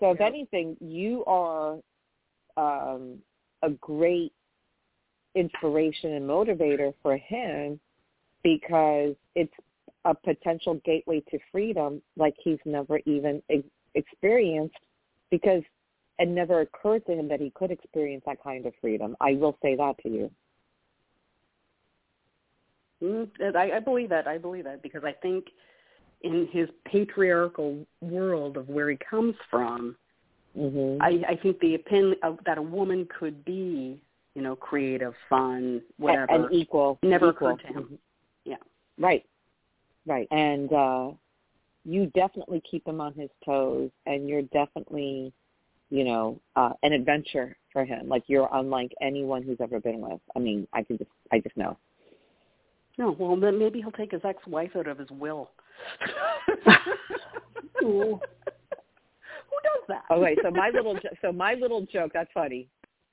So if anything, you are um, a great inspiration and motivator for him because it's a potential gateway to freedom like he's never even ex- experienced because it never occurred to him that he could experience that kind of freedom. I will say that to you. Mm, I, I believe that. I believe that because I think in his patriarchal world of where he comes from, mm-hmm. I, I think the opinion of, that a woman could be, you know, creative, fun, whatever, and equal, never equal. occurred to him. Mm-hmm. Yeah. Right. Right. And uh you definitely keep him on his toes and you're definitely, you know, uh an adventure for him. Like you're unlike anyone who's ever been with. I mean, I can just I just know. No, well then maybe he'll take his ex wife out of his will. Who does that? Okay, so my little jo- so my little joke. That's funny.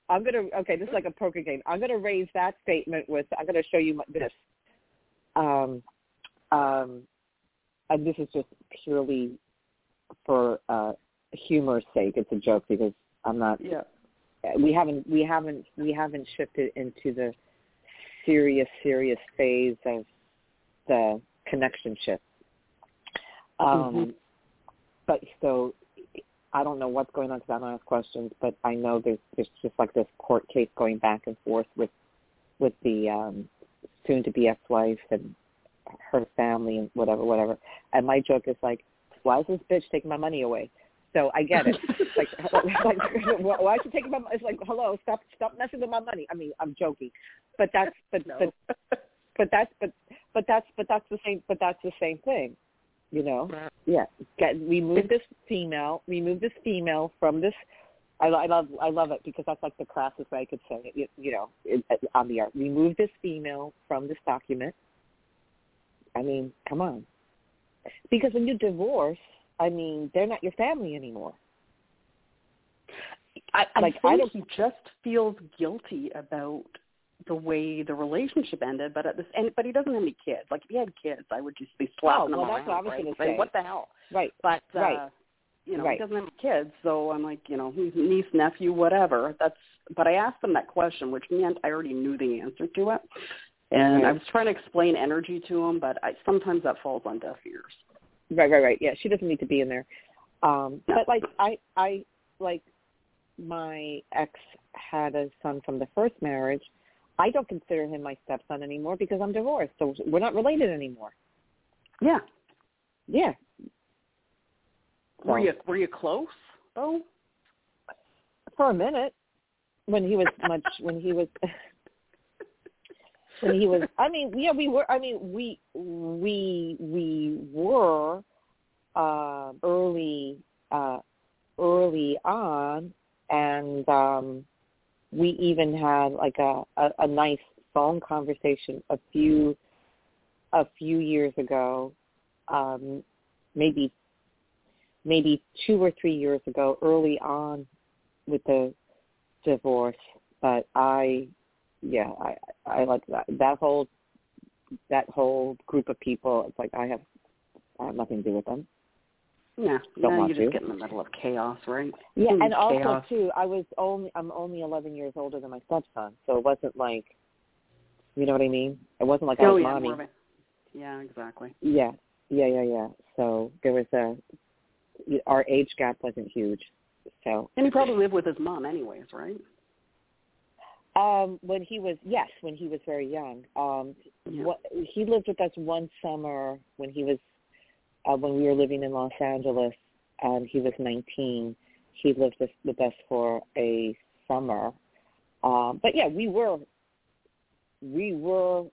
I'm gonna okay. This is like a poker game. I'm gonna raise that statement with. I'm gonna show you my, this. Um, um, and this is just purely for uh, humor's sake. It's a joke because I'm not. Yeah. We haven't we haven't we haven't shifted into the serious serious phase of the connection shift. Um, mm-hmm. But so I don't know what's going on because I don't ask questions, but I know there's there's just like this court case going back and forth with with the um, soon to be ex-wife and her family and whatever, whatever. And my joke is like, why is this bitch taking my money away? So I get it. like, like, why she taking my? It's like, hello, stop, stop messing with my money. I mean, I'm joking, but that's, but, no. but, but that's, but, but that's, but that's the same, but that's the same thing. You know, yeah. Get remove this female, remove this female from this. I, I love, I love it because that's like the crassest way I could say it. You, you know, it, on the art, remove this female from this document. I mean, come on. Because when you divorce, I mean, they're not your family anymore. I, I like, think I don't, he just feels guilty about the way the relationship ended, but at this and but he doesn't have any kids. Like if he had kids, I would just be slapping oh, well, him that's around. what I was right? Say, say. what the hell? Right. But uh, right. you know, right. he doesn't have kids, so I'm like, you know, he's niece, nephew, whatever. That's. But I asked him that question, which meant I already knew the answer to it, and right. I was trying to explain energy to him, but I sometimes that falls on deaf ears. Right, right, right. Yeah, she doesn't need to be in there. Um, but like I, I like my ex had a son from the first marriage. I don't consider him my stepson anymore because I'm divorced, so we're not related anymore. Yeah. Yeah. Were you were you close though? for a minute when he was much when he was when he was I mean yeah we were I mean we we we were uh early uh early on and um we even had like a, a a nice phone conversation a few a few years ago um maybe maybe 2 or 3 years ago early on with the divorce, but I, yeah, I, I like that that whole that whole group of people. It's like I have, I have nothing to do with them. Yeah. Don't no, want you just to. get in the middle of chaos, right? Yeah, and also chaos. too, I was only I'm only 11 years older than my stepson, so it wasn't like, you know what I mean? It wasn't like I oh was yeah, mommy. more of a, yeah, exactly. Yeah, yeah, yeah, yeah. So there was a, our age gap wasn't huge. So And he probably lived with his mom anyways, right? Um, when he was yes, when he was very young. Um, Yeah. what, he lived with us one summer when he was uh, when we were living in Los Angeles, and he was 19. He lived with, with us for a summer. Um, but yeah, we were we were,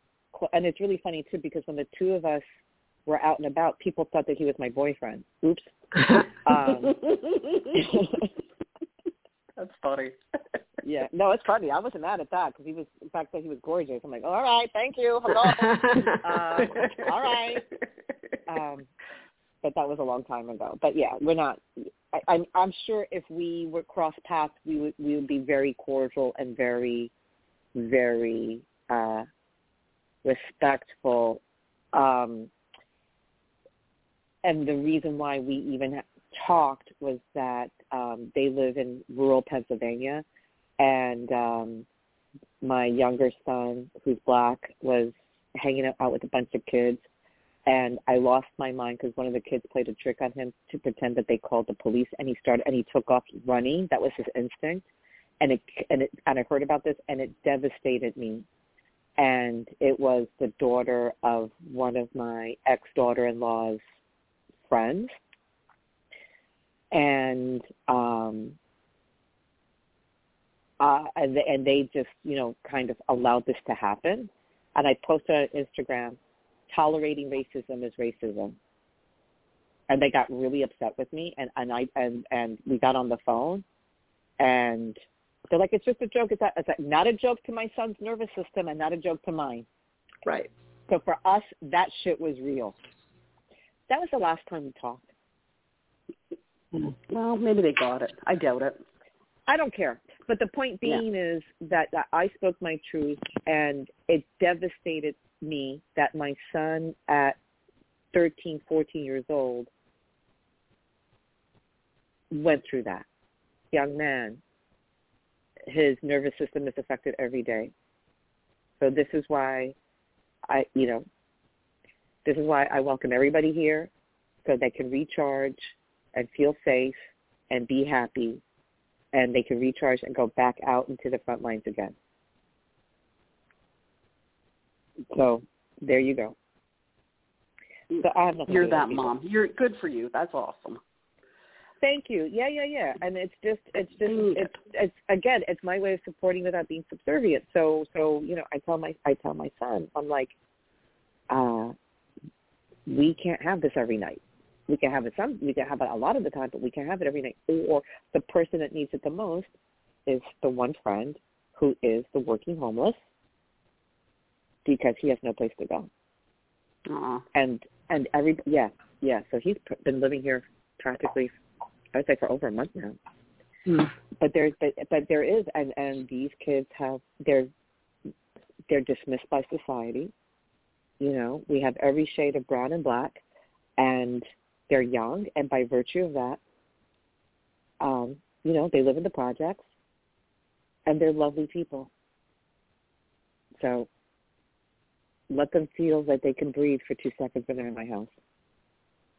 and it's really funny too because when the two of us were out and about, people thought that he was my boyfriend. Oops. Um, That's funny. Yeah, no, it's funny. I wasn't mad at that because he was, in fact, that he was gorgeous. I'm like, all right, thank you. Hello. Um, all right. Um, but that was a long time ago. But yeah, we're not. I, I'm, I'm sure if we were cross paths, we would, we would be very cordial and very, very uh, respectful. Um, and the reason why we even talked was that um, they live in rural Pennsylvania, and um, my younger son, who's black, was hanging out with a bunch of kids, and I lost my mind because one of the kids played a trick on him to pretend that they called the police, and he started and he took off running. That was his instinct, and it and it and I heard about this, and it devastated me. And it was the daughter of one of my ex daughter-in-law's friends, and um, uh, and and they just you know kind of allowed this to happen. And I posted on Instagram tolerating racism is racism. And they got really upset with me and, and I and, and we got on the phone and they're like, It's just a joke. It's, a, it's not a joke to my son's nervous system and not a joke to mine. Right. So for us that shit was real. That was the last time we talked. Hmm. Well, maybe they got it. I doubt it. I don't care. But the point being yeah. is that, that I spoke my truth and it devastated me that my son at 13, 14 years old went through that. Young man, his nervous system is affected every day. So this is why I, you know, this is why I welcome everybody here so they can recharge and feel safe and be happy and they can recharge and go back out into the front lines again. So there you go. So I have You're that mom. You're good for you. That's awesome. Thank you. Yeah, yeah, yeah. And it's just, it's just, it's, it's again, it's my way of supporting without being subservient. So, so you know, I tell my, I tell my son, I'm like, uh, we can't have this every night. We can have it some, we can have it a lot of the time, but we can't have it every night. Or the person that needs it the most is the one friend who is the working homeless because he has no place to go. Aww. And and every yeah yeah so he's been living here practically I would say for over a month now. Mm. But there's but but there is and and these kids have they're they're dismissed by society. You know we have every shade of brown and black, and they're young and by virtue of that, um, you know they live in the projects, and they're lovely people. So let them feel that they can breathe for two seconds when they're in my house.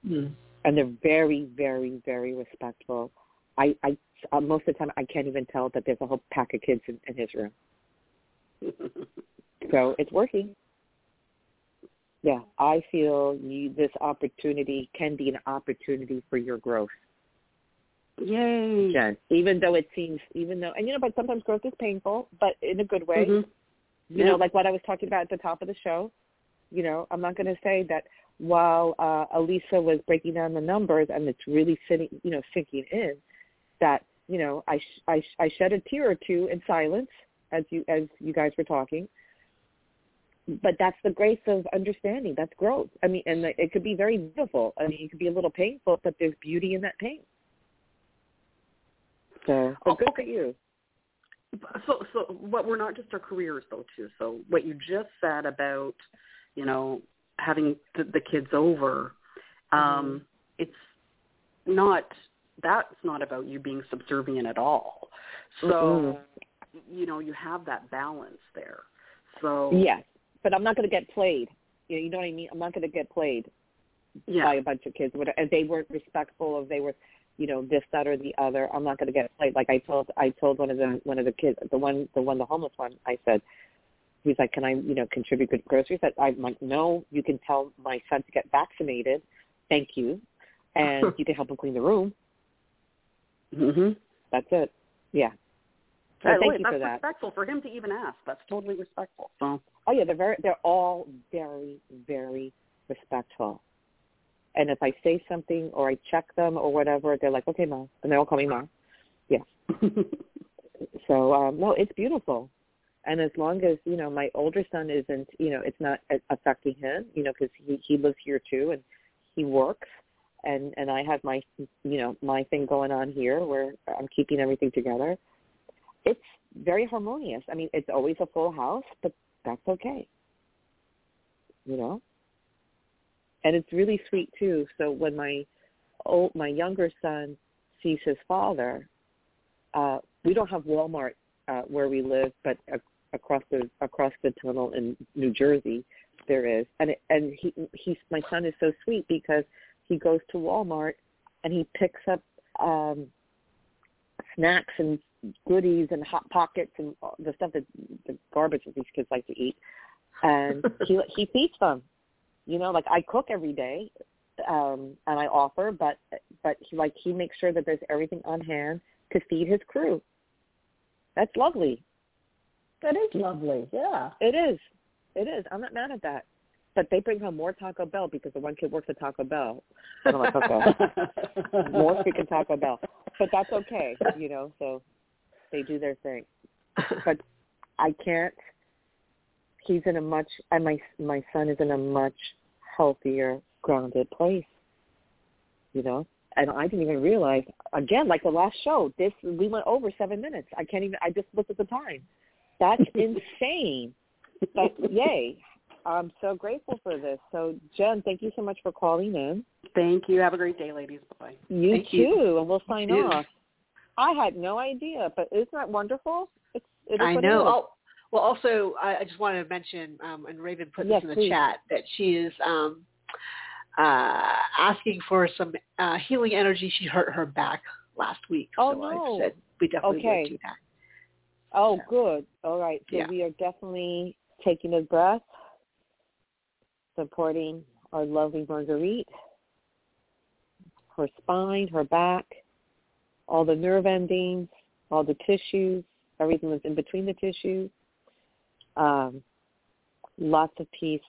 Mm. And they're very, very, very respectful. I, I uh, most of the time I can't even tell that there's a whole pack of kids in, in his room. so it's working. Yeah, I feel you, this opportunity can be an opportunity for your growth. Yay, Jen. Even though it seems, even though, and you know, but sometimes growth is painful, but in a good way. Mm-hmm. You yeah. know, like what I was talking about at the top of the show. You know, I'm not going to say that while uh, Alyssa was breaking down the numbers and it's really sitting, you know, sinking in, that you know, I sh- I, sh- I shed a tear or two in silence as you as you guys were talking. But that's the grace of understanding. That's growth. I mean, and it could be very beautiful. I mean, it could be a little painful, but there's beauty in that pain. So, so good okay. for you so so what we're not just our careers though too so what you just said about you know having the, the kids over um mm-hmm. it's not that's not about you being subservient at all so mm-hmm. you know you have that balance there so yes but i'm not going to get played. You know, you know what i mean? I'm not going to get played yeah. by a bunch of kids. And they weren't respectful of they were you know this that or the other. I'm not going to get played. Like i told i told one of the one of the kids the one the one the homeless one i said he's like can i you know contribute good groceries? I'm like no you can tell my son to get vaccinated. Thank you. And you can help him clean the room. Mhm that's it. Yeah. So thank wait, you that's for that. That's respectful for him to even ask. That's totally respectful. So. Oh yeah, they're very, they're all very, very respectful. And if I say something or I check them or whatever, they're like, okay, mom. And they all call me mom. Yeah. so, um, no, it's beautiful. And as long as, you know, my older son isn't, you know, it's not affecting him, you know, because he, he lives here too and he works. And, and I have my, you know, my thing going on here where I'm keeping everything together. It's very harmonious. I mean, it's always a full house, but that's okay. You know? and it's really sweet too. So when my old my younger son sees his father, uh, we don't have Walmart uh, where we live, but uh, across the across the tunnel in New Jersey. There is, and it, and he he's my son is so sweet because he goes to Walmart and he picks up um snacks and goodies and hot pockets and the stuff that the garbage that these kids like to eat, and he he feeds them. You know, like I cook every day, um, and I offer, but but he like he makes sure that there's everything on hand to feed his crew. That's lovely. That is lovely. Yeah. It is. It is. I'm not mad at that. But they bring home more Taco Bell because the one kid works at Taco Bell. And I'm like, okay, more freaking Taco Bell. But that's okay, you know. So they do their thing. But I can't. He's in a much, and my my son is in a much healthier, grounded place. You know, and I didn't even realize. Again, like the last show, this we went over seven minutes. I can't even. I just looked at the time. That's insane. But yay! I'm so grateful for this. So, Jen, thank you so much for calling in. Thank you. Have a great day, ladies. Bye. You thank too, you. and we'll sign off. I had no idea, but isn't that wonderful? It's, it is I know. Well, also, I, I just wanted to mention, um, and Raven put Yes, this in the please. chat, that she is um, uh, asking for some uh, healing energy. She hurt her back last week, Oh, so no. I said we definitely Okay. do that. Oh, So- good. All right. So Yeah. we are definitely taking a breath, supporting our lovely Marguerite, her spine, her back, all the nerve endings, all the tissues, everything that's in between the tissues. Um, lots of peace,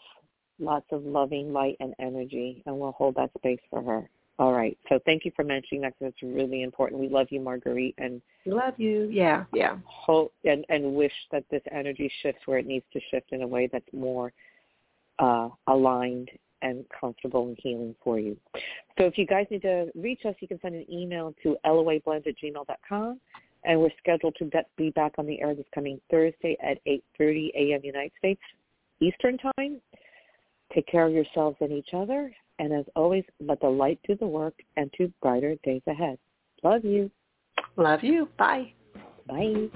lots of loving light and energy, and we'll hold that space for her. All right. So thank you for mentioning that because it's really important. We love you, Marguerite, and We love you. Yeah, yeah. hope and, and wish that this energy shifts where it needs to shift in a way that's more uh, aligned and comfortable and healing for you. So if you guys need to reach us, you can send an email to loablend at gmail.com. And we're scheduled to be- be back on the air this coming Thursday at 8.30 a.m. United States Eastern Time. Take care of yourselves and each other. And as always, let the light do the work and to brighter days ahead. Love you. Love you. Bye. Bye.